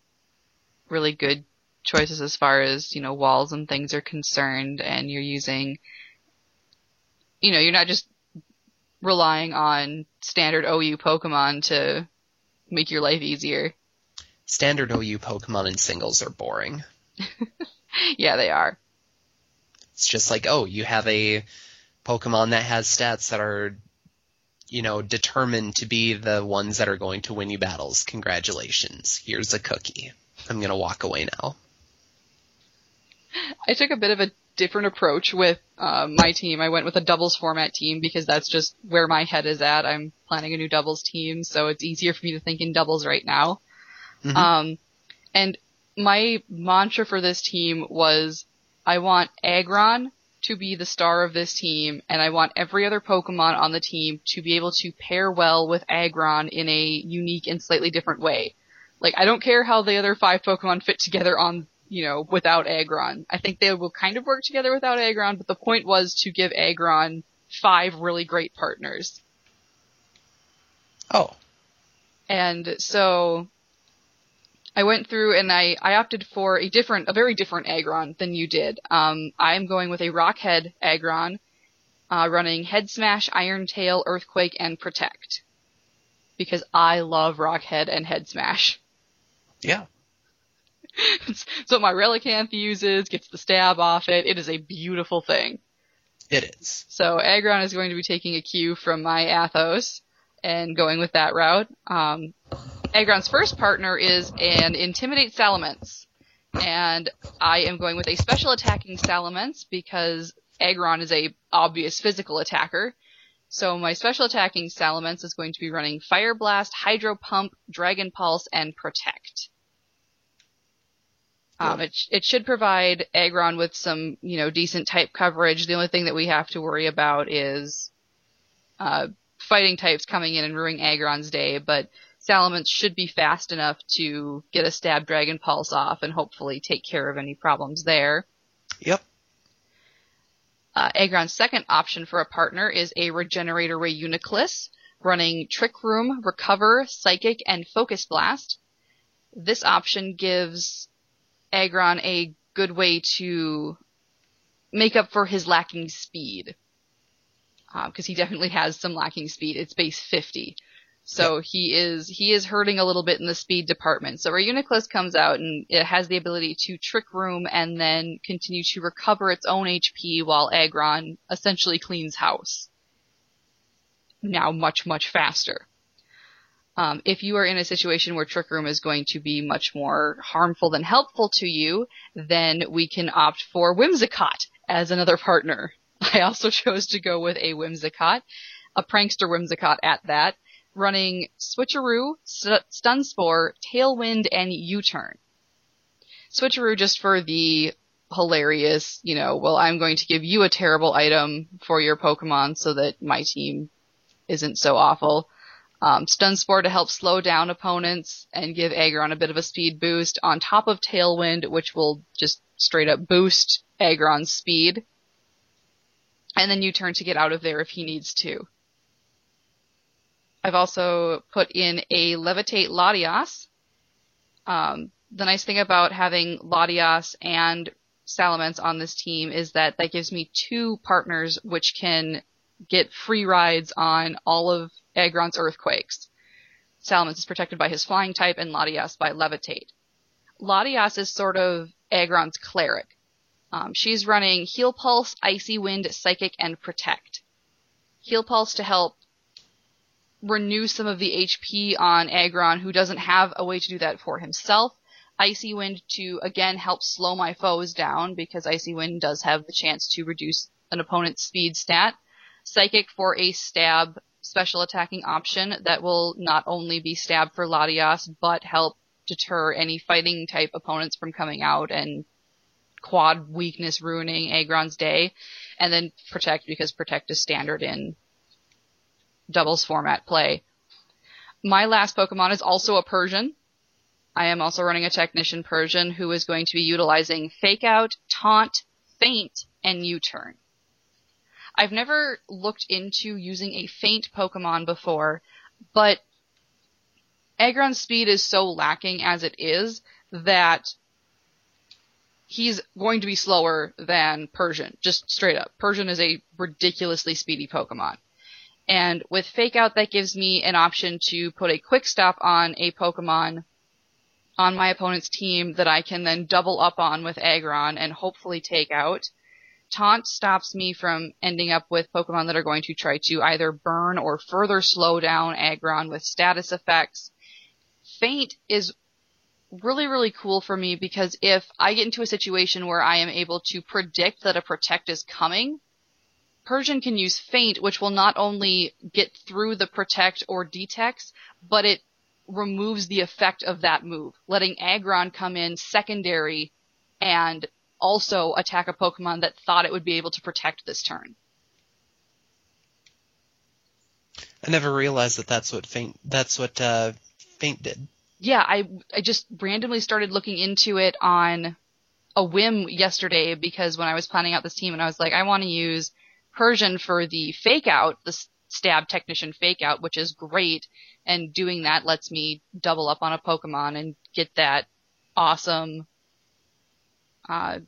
really good choices as far as, you know, walls and things are concerned, and you're using, you know, you're not just relying on standard OU Pokemon to make your life easier. standard OU Pokemon in singles are boring. Yeah, they are. It's just like, oh, you have a Pokemon that has stats that are, you know, determined to be the ones that are going to win you battles. Congratulations. Here's a cookie. I'm gonna walk away now. I took a bit of a different approach with uh, my team. I went with a doubles format team because that's just where my head is at. I'm planning a new doubles team, so it's easier for me to think in doubles right now. Mhm. Um, and my mantra for this team was, I want Aggron to be the star of this team, and I want every other Pokemon on the team to be able to pair well with Aggron in a unique and slightly different way. Like, I don't care how the other five Pokemon fit together on, you know, without Aggron. I think they will kind of work together without Aggron, but the point was to give Aggron five really great partners. Oh, And so I went through and I, I opted for a different, a very different Aggron than you did. Um, I'm going with a Rockhead Aggron, uh, running Head Smash, Iron Tail, Earthquake, and Protect. Because I love Rockhead and Head Smash. yeah. So my Relicanth uses, gets the stab off it. It is a beautiful thing. It is. So Aggron is going to be taking a cue from my Athos and going with that route. Um, Aggron's first partner is an Intimidate Salamence. And I am going with a special attacking Salamence because Aggron is a obvious physical attacker. So my special attacking Salamence is going to be running Fire Blast, Hydro Pump, Dragon Pulse, and Protect. Um, it, sh- it should provide Aggron with some, you know, decent type coverage. The only thing that we have to worry about is, uh, fighting types coming in and ruining Aggron's day, but Salamence should be fast enough to get a stab Dragon Pulse off and hopefully take care of any problems there. Yep. Uh, Aggron's second option for a partner is a Regenerator Reuniclus, running Trick Room, Recover, Psychic, and Focus Blast. This option gives Aggron a good way to make up for his lacking speed. Uh, because he definitely has some lacking speed. It's base 50. So he is he is hurting a little bit in the speed department. So Reuniclus comes out and it has the ability to trick room and then continue to recover its own HP while Aggron essentially cleans house. Now much much faster. Um, if you are in a situation where Trick Room is going to be much more harmful than helpful to you, then we can opt for Whimsicott as another partner. I also chose to go with a Whimsicott, a prankster Whimsicott at that, running Switcheroo, St- Stun Spore, Tailwind, and U-Turn. Switcheroo just for the hilarious, you know, well, I'm going to give you a terrible item for your Pokemon so that my team isn't so awful. Um, Stun Spore to help slow down opponents and give Aggron a bit of a speed boost on top of Tailwind, which will just straight up boost Aggron's speed. And then U-Turn to get out of there if he needs to. I've also put in a Levitate Latias. Um, the nice thing about having Latias and Salamence on this team is that that gives me two partners which can get free rides on all of Aggron's earthquakes. Salamence is protected by his flying type and Latias by levitate. Latias is sort of Aggron's cleric. Um, she's running Heal Pulse, Icy Wind, Psychic, and Protect. Heal Pulse to help renew some of the HP on Aggron who doesn't have a way to do that for himself. Icy Wind to again help slow my foes down because Icy Wind does have the chance to reduce an opponent's speed stat. Psychic for a stab special attacking option that will not only be stab for Latias, but help deter any fighting type opponents from coming out and quad weakness ruining Aggron's day. And then protect because protect is standard in doubles format play. My last Pokemon is also a Persian. I am also running a Technician Persian who is going to be utilizing Fake Out, Taunt, Feint, and U-Turn. I've never looked into using a Feint Pokemon before, but Aggron's speed is so lacking as it is that he's going to be slower than Persian, just straight up. Persian is a ridiculously speedy Pokemon. And with Fake Out, that gives me an option to put a quick stop on a Pokemon on my opponent's team that I can then double up on with Aggron and hopefully take out. Taunt stops me from ending up with Pokemon that are going to try to either burn or further slow down Aggron with status effects. Feint is really, really cool for me because if I get into a situation where I am able to predict that a protect is coming, Persian can use Feint, which will not only get through the protect or detects, but it removes the effect of that move, letting Aggron come in secondary and also attack a Pokemon that thought it would be able to protect this turn. I never realized that that's what Feint that's what uh, Feint did. Yeah, I I just randomly started looking into it on a whim yesterday because when I was planning out this team and I was like, I want to use Persian for the fake out, the stab technician fake out, which is great, and doing that lets me double up on a Pokemon and get that awesome uh,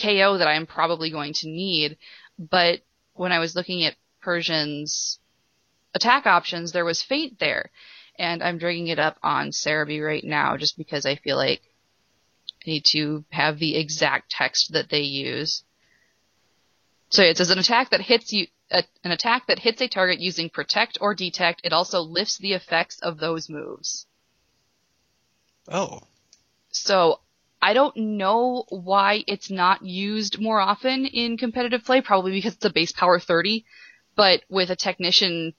KO that I'm probably going to need. But when I was looking at Persian's attack options, there was Feint there. And I'm dragging it up on Serebii right now just because I feel like I need to have the exact text that they use. So it says an attack that hits you, a, an attack that hits a target using protect or detect, it also lifts the effects of those moves. Oh. So I don't know why it's not used more often in competitive play, probably because it's a base power 30, but with a technician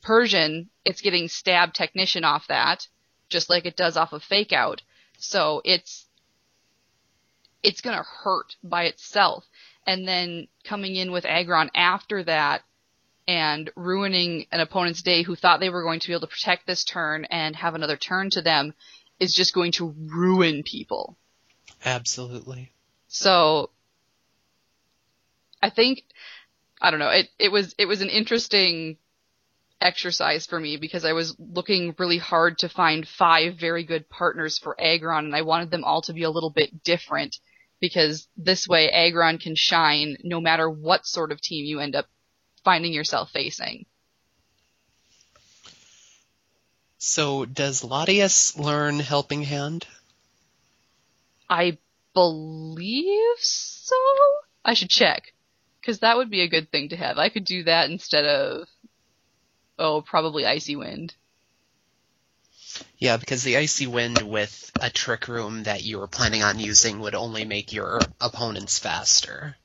Persian, it's getting stab technician off that, just like it does off of fake out. So it's, it's gonna hurt by itself. And then coming in with Aggron after that and ruining an opponent's day who thought they were going to be able to protect this turn and have another turn to them is just going to ruin people. Absolutely. So I think I don't know, it it was it was an interesting exercise for me because I was looking really hard to find five very good partners for Aggron and I wanted them all to be a little bit different because this way Aggron can shine no matter what sort of team you end up finding yourself facing. So does Latias learn Helping Hand? I believe so. I should check because that would be a good thing to have. I could do that instead of oh, probably Icy Wind. Yeah, because the Icy Wind with a Trick Room that you were planning on using would only make your opponents faster.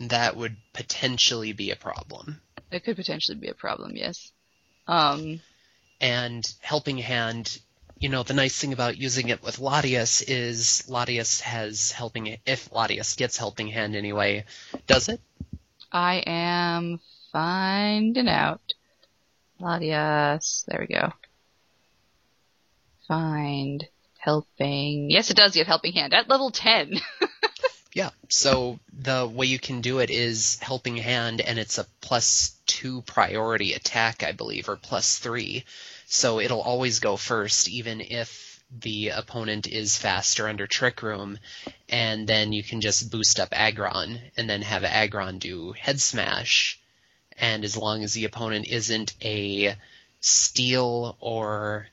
That would potentially be a problem. It could potentially be a problem, yes. Um, And Helping Hand, you know, the nice thing about using it with Latias is Latias has Helping, if Latias gets Helping Hand anyway, does it? I am finding out. Latias, there we go. Find helping. Yes, it does get helping hand at level 10. Yeah. So the way you can do it is helping hand, and it's a plus two priority attack, I believe, or plus three. So it'll always go first, even if the opponent is faster under Trick Room, and then you can just boost up Aggron, and then have Aggron do Head Smash. And as long as the opponent isn't a steel or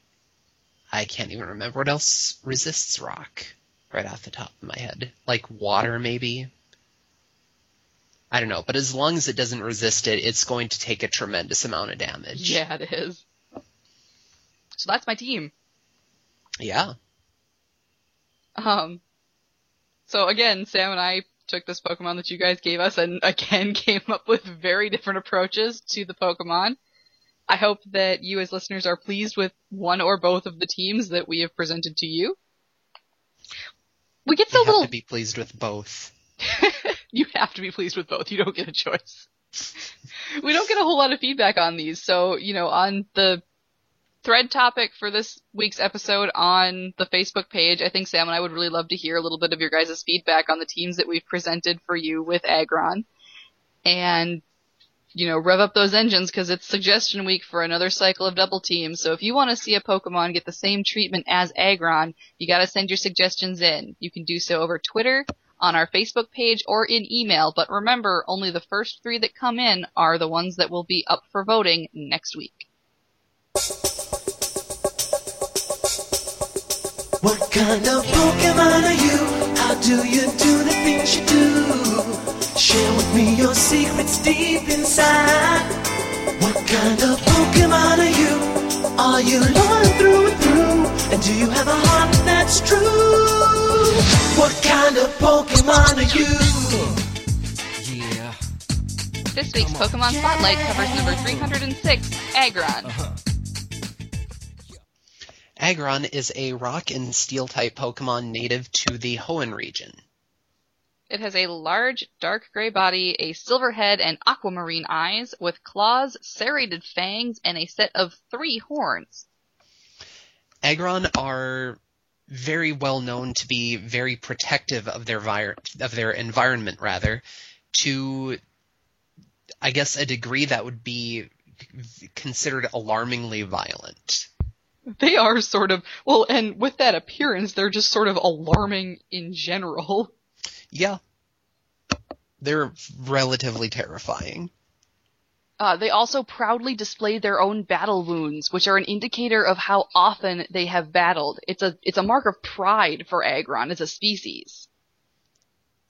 I can't even remember what else resists rock right off the top of my head. Like water, maybe. I don't know, but as long as it doesn't resist it, it's going to take a tremendous amount of damage. yeah, it is. So that's my team. Yeah. Um, so again, Sam and I took this Pokemon that you guys gave us and again came up with very different approaches to the Pokemon. I hope that you as listeners are pleased with one or both of the teams that we have presented to you. We get so You have little to be pleased with both. you have to be pleased with both. You don't get a choice. we don't get a whole lot of feedback on these. So, you know, on the thread topic for this week's episode on the Facebook page, I think Sam and I would really love to hear a little bit of your guys' feedback on the teams that we've presented for you with Aggron. And, you know, rev up those engines because it's suggestion week for another cycle of double teams. So if you want to see a Pokemon get the same treatment as Aggron, you gotta send your suggestions in. You can do so over Twitter, on our Facebook page or in email, but remember, only the first three that come in are the ones that will be up for voting next week. What kind of Pokemon are you? How do you do the things you do? Share with me your secrets deep inside. What kind of Pokemon are you? Are you loyal through and through? And do you have a heart that's true? What kind of Pokemon are you? Yeah. This week's Pokemon Spotlight covers number 306, Aggron. Uh-huh. Aggron is a rock and steel type Pokemon native to the Hoenn region. It has a large, dark gray body, a silver head, and aquamarine eyes, with claws, serrated fangs, and a set of three horns. Aggron are very well known to be very protective of their vir- of their environment rather to I guess a degree that would be considered alarmingly violent. They are sort of, well, and with that appearance, they're just sort of alarming in general. Yeah. They're relatively terrifying. Uh, they also proudly display their own battle wounds, which are an indicator of how often they have battled. It's a it's a mark of pride for Aggron as a species.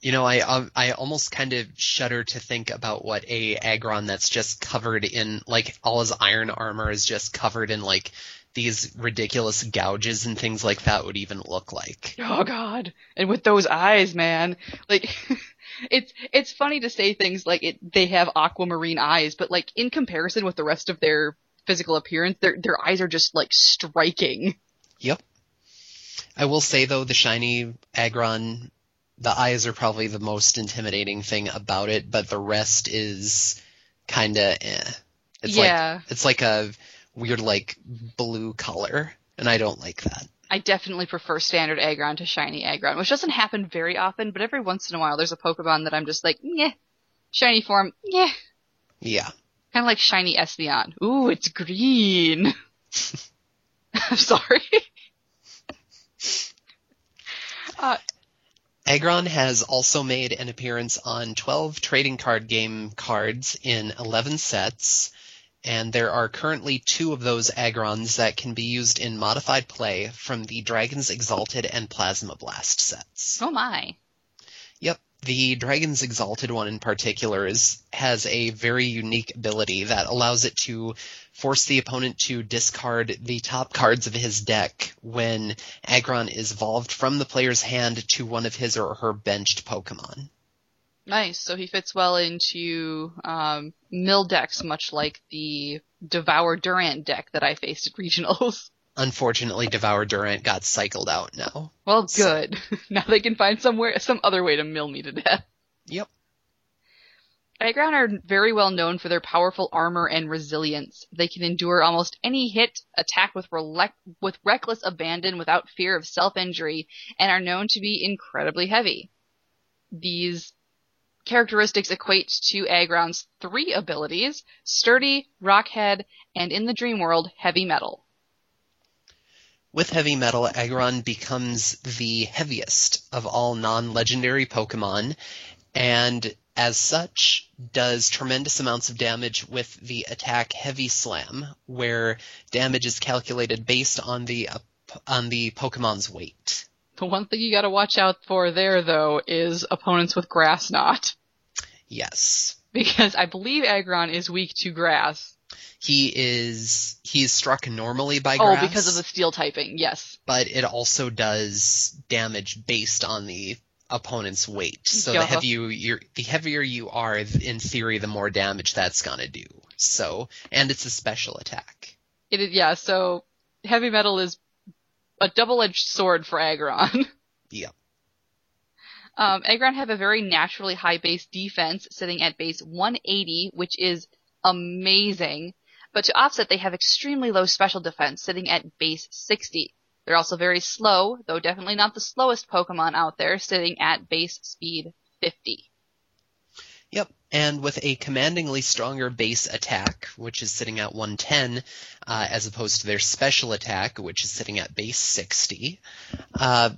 You know, I um, I almost kind of shudder to think about what a Aggron that's just covered in like all his iron armor is just covered in like these ridiculous gouges and things like that would even look like. Oh God! And with those eyes, man, like it's it's funny to say things like it. They have aquamarine eyes, but like in comparison with the rest of their physical appearance, their their eyes are just like striking. Yep. I will say though, the shiny Aggron the eyes are probably the most intimidating thing about it, but the rest is kinda eh. It's Yeah. like it's like a weird like blue color, and I don't like that. I definitely prefer standard Aggron to shiny Aggron, which doesn't happen very often, but every once in a while there's a Pokemon that I'm just like, yeah, shiny form, yeah, Yeah. kind of like shiny Espeon. Ooh, it's green. I'm sorry. uh, Aggron has also made an appearance on 12 trading card game cards in 11 sets, and there are currently two of those Aggrons that can be used in modified play from the Dragons Exalted and Plasma Blast sets. oh my. Yep, the Dragons Exalted one in particular is has a very unique ability that allows it to force the opponent to discard the top cards of his deck when Aggron is evolved from the player's hand to one of his or her benched Pokemon. Nice. So he fits well into um, mill decks, much like the Devour Durant deck that I faced at regionals. Unfortunately, Devour Durant got cycled out now. Well, good. now they can find somewhere some other way to mill me to death. Yep. Aggron are very well known for their powerful armor and resilience. They can endure almost any hit, attack with relec- with reckless abandon without fear of self-injury, and are known to be incredibly heavy. These characteristics equate to Aggron's three abilities, sturdy, rockhead, and in the dream world, heavy metal. With heavy metal, Aggron becomes the heaviest of all non-legendary Pokemon, and as such, does tremendous amounts of damage with the attack Heavy Slam, where damage is calculated based on the on the Pokemon's weight. The one thing you gotta watch out for there, though, is opponents with Grass Knot. Yes, Because I believe Aggron is weak to grass. he is he's struck normally by Oh, grass, because of the steel typing, yes. but it also does damage based on the opponent's weight. So Yeah. the heavier you're, the heavier you are, in theory, the more damage that's gonna do. So, and it's a special attack. It is, yeah, so heavy metal is a double-edged sword for Aggron. Yep. Um, Aggron have a very naturally high base defense, sitting at base 180, which is amazing. But to offset, they have extremely low special defense, sitting at base 60. They're also very slow, though definitely not the slowest Pokemon out there, sitting at base speed 50. Yep. And with a commandingly stronger base attack, which is sitting at 110, uh, as opposed to their special attack, which is sitting at base 60, uh,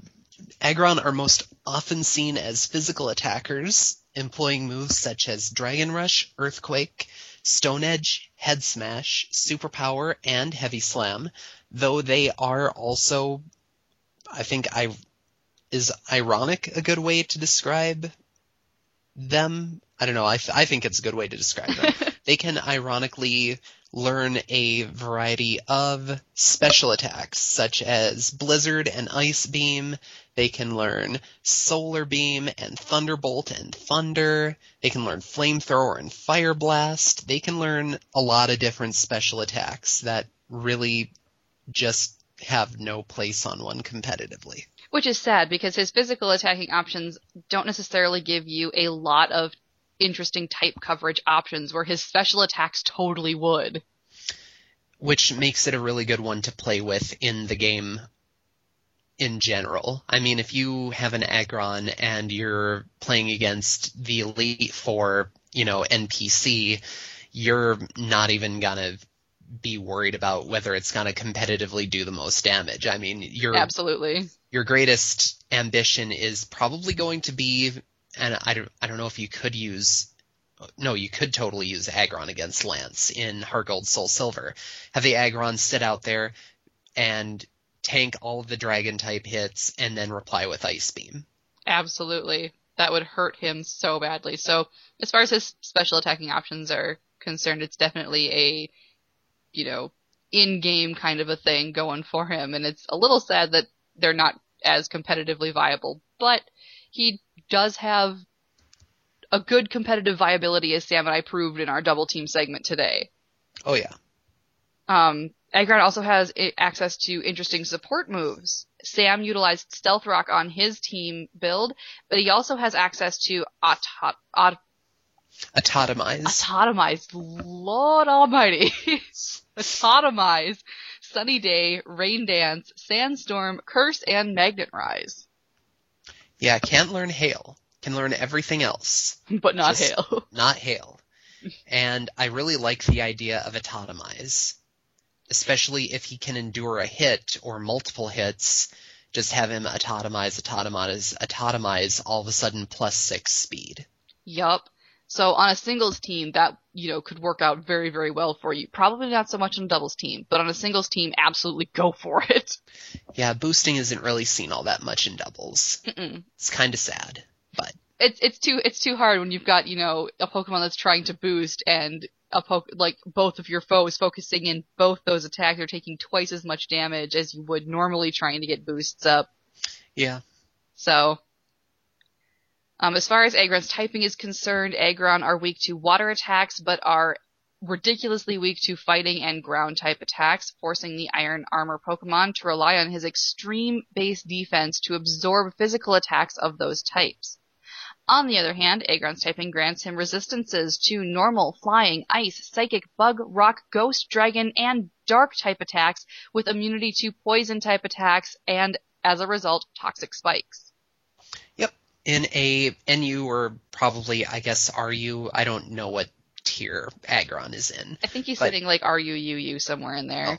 Aggron are most often seen as physical attackers, employing moves such as Dragon Rush, Earthquake, Stone Edge, Head Smash, Superpower, and Heavy Slam, though they are also, I think I, is ironic a good way to describe them? I don't know, I, I think it's a good way to describe them. they can ironically learn a variety of special attacks, such as Blizzard and Ice Beam. They can learn Solar Beam and Thunderbolt and Thunder. They can learn Flamethrower and Fire Blast. They can learn a lot of different special attacks that really just have no place on one competitively. Which is sad because his physical attacking options don't necessarily give you a lot of interesting type coverage options where his special attacks totally would. which makes it a really good one to play with in the game in general. I mean, if you have an Aggron and you're playing against the Elite Four, you know, NPC, you're not even gonna be worried about whether it's gonna competitively do the most damage. I mean, your Absolutely. your greatest ambition is probably going to be, and I don't, I don't know if you could use, no, you could totally use Aggron against Lance in Heart Gold Soul Silver. Have the Aggron sit out there and tank all of the dragon type hits and then reply with Ice Beam. Absolutely. that would hurt him so badly. So as far as his special attacking options are concerned, it's definitely a, you know, in-game kind of a thing going for him, and it's a little sad that they're not as competitively viable. But he does have a good competitive viability, as Sam and I proved in our double team segment today. Oh yeah. Um, also has access to interesting support moves. Sam utilized Stealth Rock on his team build, but he also has access to auto- aut- Autotomize. Autotomize. Lord Almighty. Autotomize. Sunny Day, Rain Dance, Sandstorm, Curse, and Magnet Rise. Yeah, can't learn hail. Can learn everything else. But not Just- Hail. not hail. And I really like the idea of autotomize. Especially if he can endure a hit or multiple hits, just have him autotomize, autotomize, autotomize, all of a sudden plus six speed. Yup. So on a singles team, that, you know, could work out very, very well for you. Probably not so much on a doubles team, but on a singles team, absolutely go for it. Yeah, boosting isn't really seen all that much in doubles. Mm-mm. It's kinda sad. But It's, it's too, it's too hard when you've got, you know, a Pokemon that's trying to boost and a poke, like both of your foes focusing in both those attacks are taking twice as much damage as you would normally trying to get boosts up. yeah. So, um, as far as Aggron's typing is concerned, Aggron are weak to water attacks, but are ridiculously weak to fighting and ground type attacks, forcing the Iron Armor Pokemon to rely on his extreme base defense to absorb physical attacks of those types. On the other hand, Aggron's typing grants him resistances to normal, flying, ice, psychic, bug, rock, ghost, dragon, and dark type attacks with immunity to poison type attacks and, as a result, toxic spikes. In a NU or probably I guess RU, I don't know what tier Aggron is in. I think he's But- sitting like RUUU somewhere in there. Oh.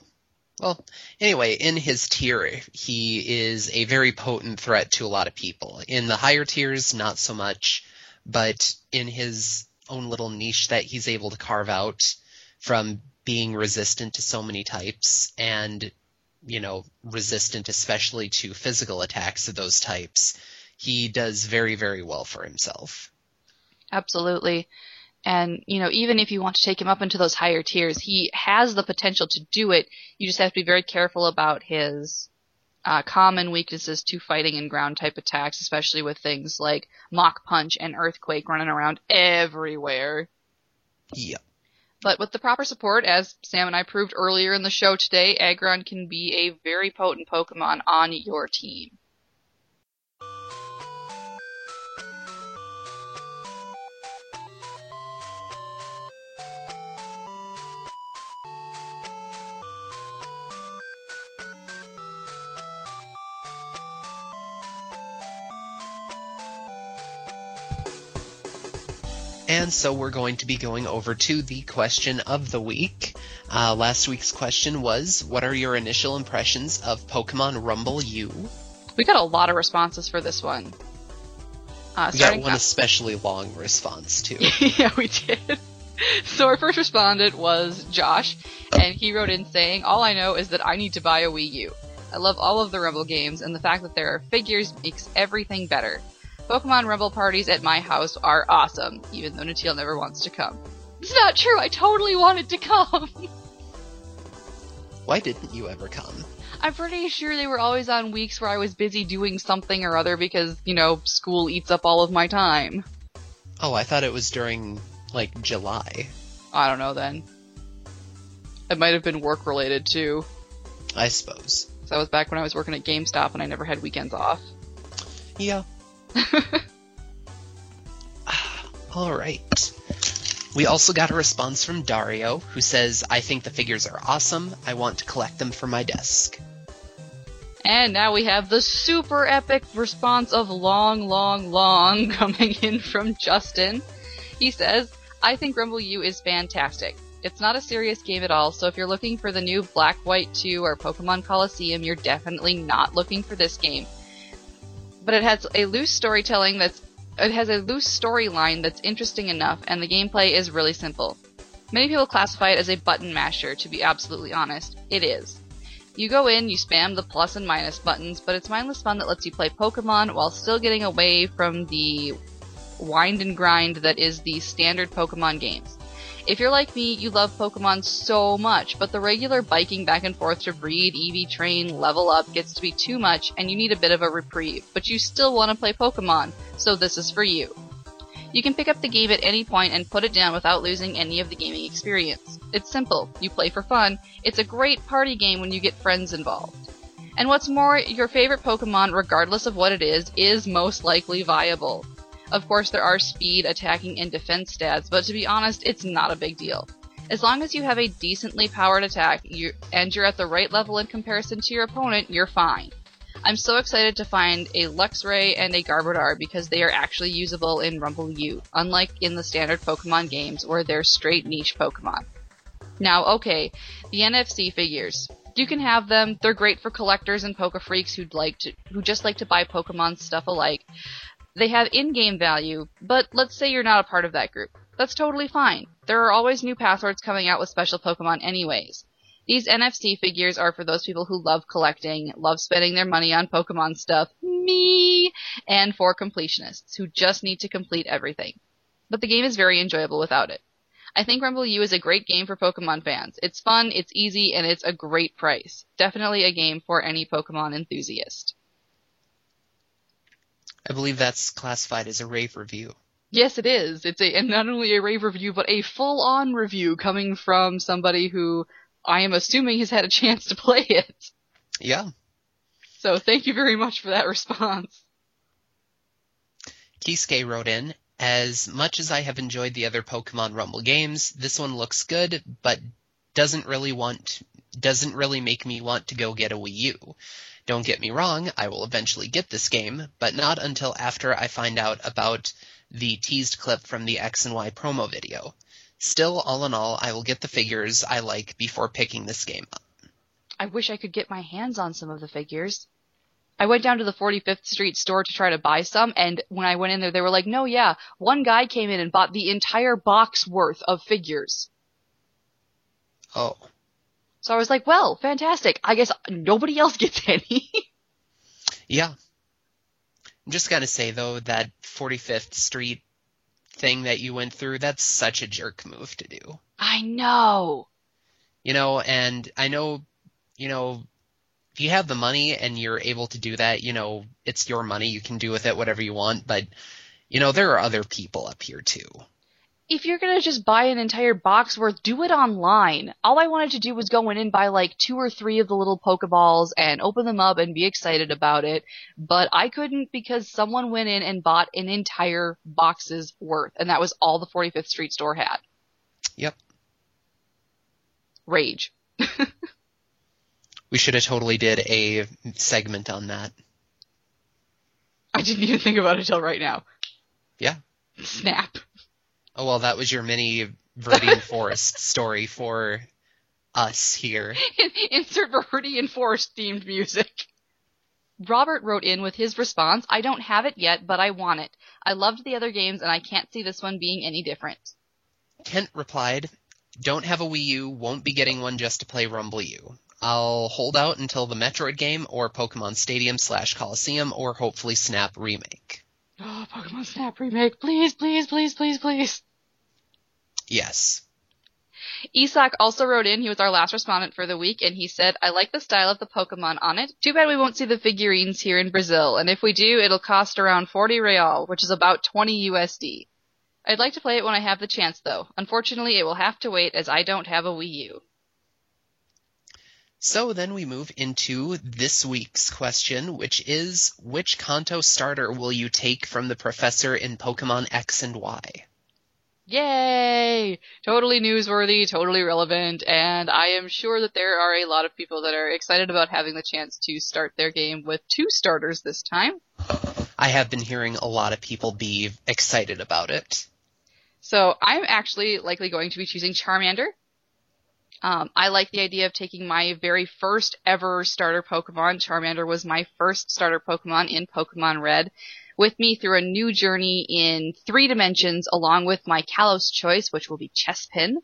Well, anyway, in his tier, he is a very potent threat to a lot of people. In the higher tiers, not so much, but in his own little niche that he's able to carve out from being resistant to so many types and, you know, resistant especially to physical attacks of those types, he does very, very well for himself. Absolutely. And, you know, even if you want to take him up into those higher tiers, he has the potential to do it. You just have to be very careful about his uh, common weaknesses to fighting and ground type attacks, especially with things like Mach Punch and Earthquake running around everywhere. Yep. But with the proper support, as Sam and I proved earlier in the show today, Aggron can be a very potent Pokemon on your team. And so we're going to be going over to the question of the week. Uh, last week's question was, what are your initial impressions of Pokemon Rumble U? We got a lot of responses for this one. Uh, We got one especially long response too. yeah, we did. So our first respondent was Josh, and he wrote in saying, All I know is that I need to buy a Wii U. I love all of the Rumble games, and the fact that there are figures makes everything better. Pokemon Rumble parties at my house are awesome, even though Natil never wants to come. It's not true, I totally wanted to come! Why didn't you ever come? I'm pretty sure they were always on weeks where I was busy doing something or other because, you know, school eats up all of my time. Oh, I thought it was during, like, July. I don't know then. It might have been work related too. I suppose. So that was back when I was working at GameStop and I never had weekends off. Yeah. Alright. We also got a response from Dario, who says, I think the figures are awesome. I want to collect them for my desk. And now we have the super epic response of long, long, long coming in from Justin. He says, I think Rumble U is fantastic. It's not a serious game at all, so if you're looking for the new Black White 2 or Pokemon Colosseum, you're definitely not looking for this game. But it has a loose storytelling that's it has a loose storyline that's interesting enough, and the gameplay is really simple. Many people classify it as a button masher, to be absolutely honest. It is. You go in, you spam the plus and minus buttons, but it's mindless fun that lets you play Pokemon while still getting away from the wind and grind that is the standard Pokemon games. If you're like me, you love Pokemon so much, but the regular biking back and forth to breed, EV train, level up gets to be too much and you need a bit of a reprieve, but you still want to play Pokemon, so this is for you. You can pick up the game at any point and put it down without losing any of the gaming experience. It's simple. You play for fun. It's a great party game when you get friends involved. And what's more, your favorite Pokemon, regardless of what it is, is most likely viable. Of course, there are speed, attacking, and defense stats, but to be honest, it's not a big deal. As long as you have a decently powered attack you, and you're at the right level in comparison to your opponent, you're fine. I'm so excited to find a Luxray and a Garbodor because they are actually usable in Rumble U, unlike in the standard Pokemon games where they're straight niche Pokemon. Now, okay, the NFC figures. You can have them. They're great for collectors and Poke freaks who'd like to, who just like to buy Pokemon stuff alike. They have in-game value, but let's say you're not a part of that group. That's totally fine. There are always new passwords coming out with special Pokemon anyways. These NFC figures are for those people who love collecting, love spending their money on Pokemon stuff, me, and for completionists who just need to complete everything. But the game is very enjoyable without it. I think Rumble U is a great game for Pokemon fans. It's fun, it's easy, and it's a great price. Definitely a game for any Pokemon enthusiast. I believe that's classified as a rave review. Yes, it is. It's a and not only a rave review, but a full-on review coming from somebody who I am assuming has had a chance to play it. Yeah. So thank you very much for that response. Kisuke wrote in, as much as I have enjoyed the other Pokemon Rumble games, this one looks good, but doesn't really want doesn't really make me want to go get a Wii U. Don't get me wrong, I will eventually get this game, but not until after I find out about the teased clip from the X and Y promo video. Still, all in all, I will get the figures I like before picking this game up. I wish I could get my hands on some of the figures. I went down to the 45th Street store to try to buy some, and when I went in there, they were like, no, yeah, one guy came in and bought the entire box worth of figures. Oh. So I was like, well, fantastic. I guess nobody else gets any. Yeah. I'm just gonna say though that 45th Street thing that you went through, that's such a jerk move to do. I know. You know, and I know, you know, if you have the money and you're able to do that, you know, it's your money, you can do with it whatever you want, but you know, there are other people up here too. If you're gonna just buy an entire box worth, do it online. All I wanted to do was go in and buy like two or three of the little Pokeballs and open them up and be excited about it, but I couldn't because someone went in and bought an entire box's worth, and that was all the 45th Street store had. Yep. Rage. We should have totally did a segment on that. I didn't even think about it till right now. Yeah. Snap. Oh well, that was your mini Viridian Forest story for us here. Insert Viridian Forest themed music. Robert wrote in with his response, I don't have it yet, but I want it. I loved the other games and I can't see this one being any different. Kent replied, Don't have a Wii U, won't be getting one just to play Rumble U. I'll hold out until the Metroid game or Pokemon Stadium slash Colosseum or hopefully Snap remake. Oh, Pokemon Snap remake, please, please, please, please, please. Yes. Isak also wrote in, he was our last respondent for the week, and he said, I like the style of the Pokemon on it. Too bad we won't see the figurines here in Brazil, and if we do, it'll cost around 40 real, which is about 20 USD. I'd like to play it when I have the chance though. Unfortunately, it will have to wait as I don't have a Wii U. So then we move into this week's question, which is which Kanto starter will you take from the professor in Pokemon X and Y? Yay! Totally newsworthy, totally relevant, and I am sure that there are a lot of people that are excited about having the chance to start their game with two starters this time. I have been hearing a lot of people be excited about it. So I'm actually likely going to be choosing Charmander. Um, I like the idea of taking my very first ever starter Pokemon. Charmander was my first starter Pokemon in Pokemon Red, with me through a new journey in three dimensions, along with my Kalos choice, which will be Chespin.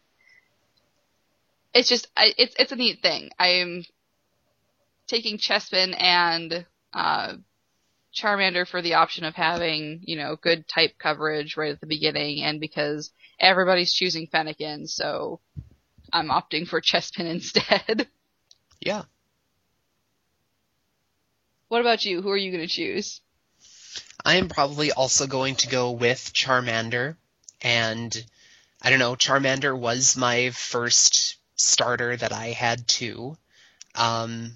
It's just, it's it's a neat thing. I'm taking Chespin and uh, Charmander for the option of having, you know, good type coverage right at the beginning, and because everybody's choosing Fennekin, so I'm opting for Chespin instead. Yeah. what about you? Who are you going to choose? I am probably also going to go with Charmander, and I don't know, Charmander was my first starter that I had too. Um,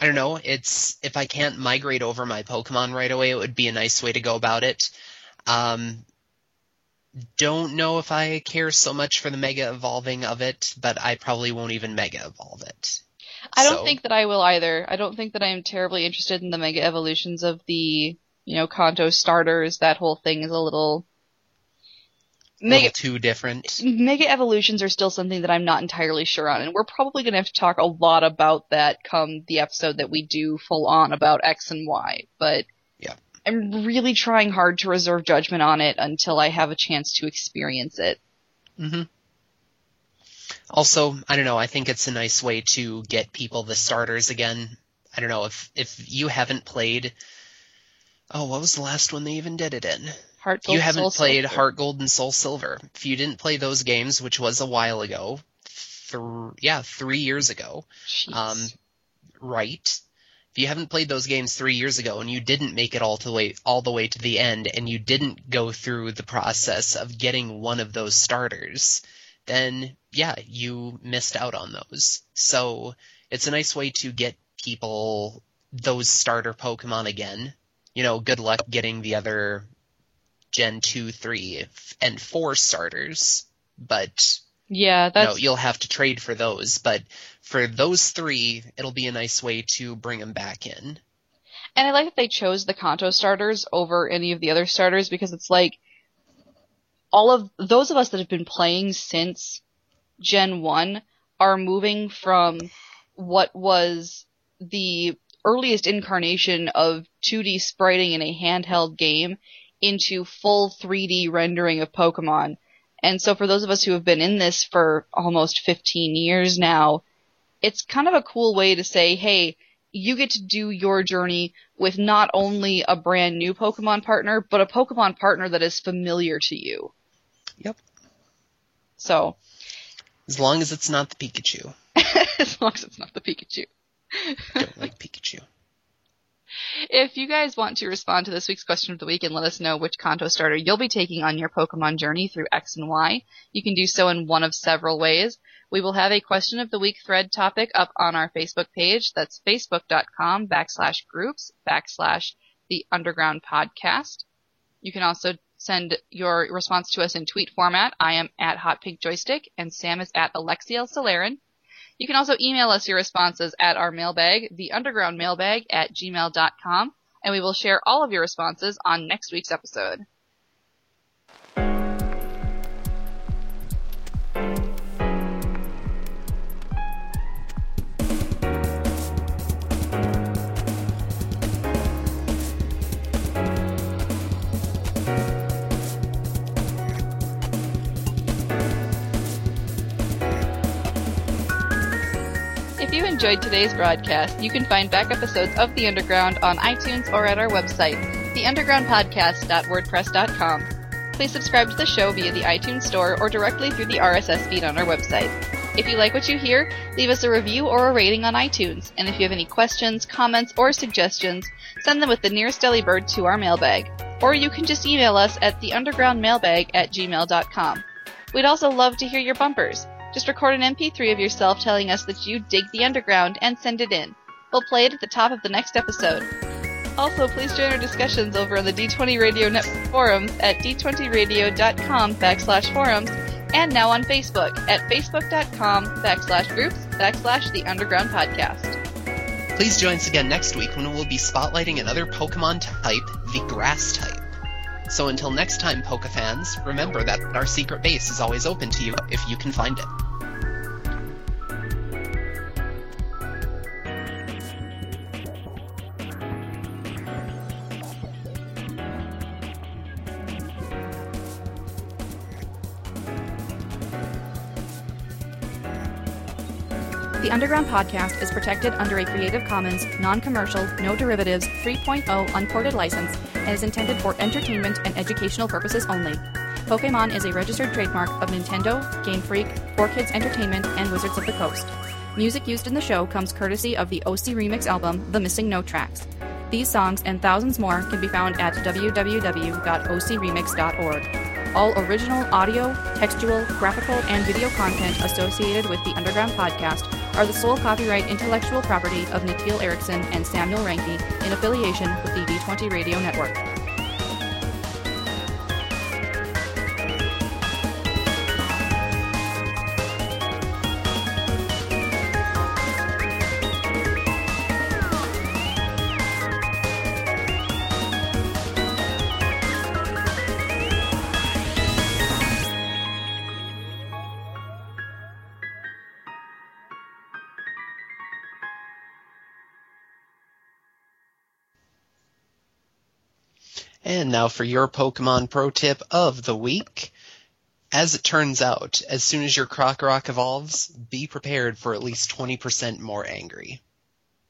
I don't know, it's, if I can't migrate over my Pokemon right away, it would be a nice way to go about it. Um, don't know if I care so much for the Mega Evolving of it, but I probably won't even Mega Evolve it. I don't So- think that I will either. I don't think that I am terribly interested in the mega evolutions of the, you know, Kanto starters. That whole thing is a little. A little Mega, too different. mega evolutions are still something that I'm not entirely sure on, and we're probably going to have to talk a lot about that come the episode that we do full on about X and Y. But. I'm really trying hard to reserve judgment on it until I have a chance to experience it. hmm Also, I don't know. I think it's a nice way to get people the starters again. I don't know if if you haven't played. Oh, what was the last one they even did it in? Heart If you Gold, haven't Soul played Silver. Heart Gold and Soul Silver. If you didn't play those games, which was a while ago, th- yeah, three years ago, um, right? If you haven't played those games three years ago and you didn't make it all the way all the way to the end and you didn't go through the process of getting one of those starters, then yeah, you missed out on those. So it's a nice way to get people those starter Pokemon again. You know, good luck getting the other Gen 2, 3, and 4 starters, but yeah, no, that's you'll have to trade for those, but for those three, it'll be a nice way to bring them back in. And I like that they chose the Kanto starters over any of the other starters because it's like all of those of us that have been playing since Gen 1 are moving from what was the earliest incarnation of 2D spriting in a handheld game into full 3D rendering of Pokemon. And so for those of us who have been in this for almost 15 years now, it's kind of a cool way to say, hey, you get to do your journey with not only a brand new Pokemon partner, but a Pokemon partner that is familiar to you. Yep. So, As long as it's not the Pikachu. as long as it's not the Pikachu. Don't like Pikachu. If you guys want to respond to this week's question of the week and let us know which Kanto starter you'll be taking on your Pokemon journey through X and Y, you can do so in one of several ways. We will have a question of the week thread topic up on our Facebook page. That's facebook.com backslash groups backslash the underground podcast. You can also send your response to us in tweet format. I am at Hot Pink Joystick and Sam is at Alexiel Solaren. You can also email us your responses at our mailbag, the underground mailbag at gmail.com, and we will share all of your responses on next week's episode. Enjoyed today's broadcast, you can find back episodes of The Underground on iTunes or at our website, theundergroundpodcast.wordpress.com. Please subscribe to the show via the iTunes Store or directly through the RSS feed on our website. If you like what you hear, leave us a review or a rating on iTunes. And if you have any questions, comments, or suggestions, send them with the nearest Delibird to our mailbag. Or you can just email us at theundergroundmailbag at gmail.com. We'd also love to hear your bumpers. Just record an MP3 of yourself telling us that you dig the underground and send it in. We'll play it at the top of the next episode. Also, please join our discussions over on the D20 Radio Network forums at d20radio.com backslash forums and now on Facebook at facebook.com backslash groups backslash the underground podcast. Please join us again next week when we'll be spotlighting another Pokemon type, the Grass type. So until next time, Poke fans, remember that our secret base is always open to you if you can find it. The Underground Podcast is protected under a Creative Commons, non commercial, no derivatives 3.0 unported license and is intended for entertainment and educational purposes only. Pokemon is a registered trademark of Nintendo, Game Freak, 4Kids Entertainment, and Wizards of the Coast. Music used in the show comes courtesy of the OC Remix album, The Missing No Tracks. These songs and thousands more can be found at www.ocremix.org. All original audio, textual, graphical, and video content associated with the Underground Podcast are the sole copyright intellectual property of Natil Erickson and Samuel Ranke in affiliation with the D20 Radio Network. And now for your Pokemon Pro tip of the week. As it turns out, as soon as your Krokorok evolves, be prepared for at least 20% more angry.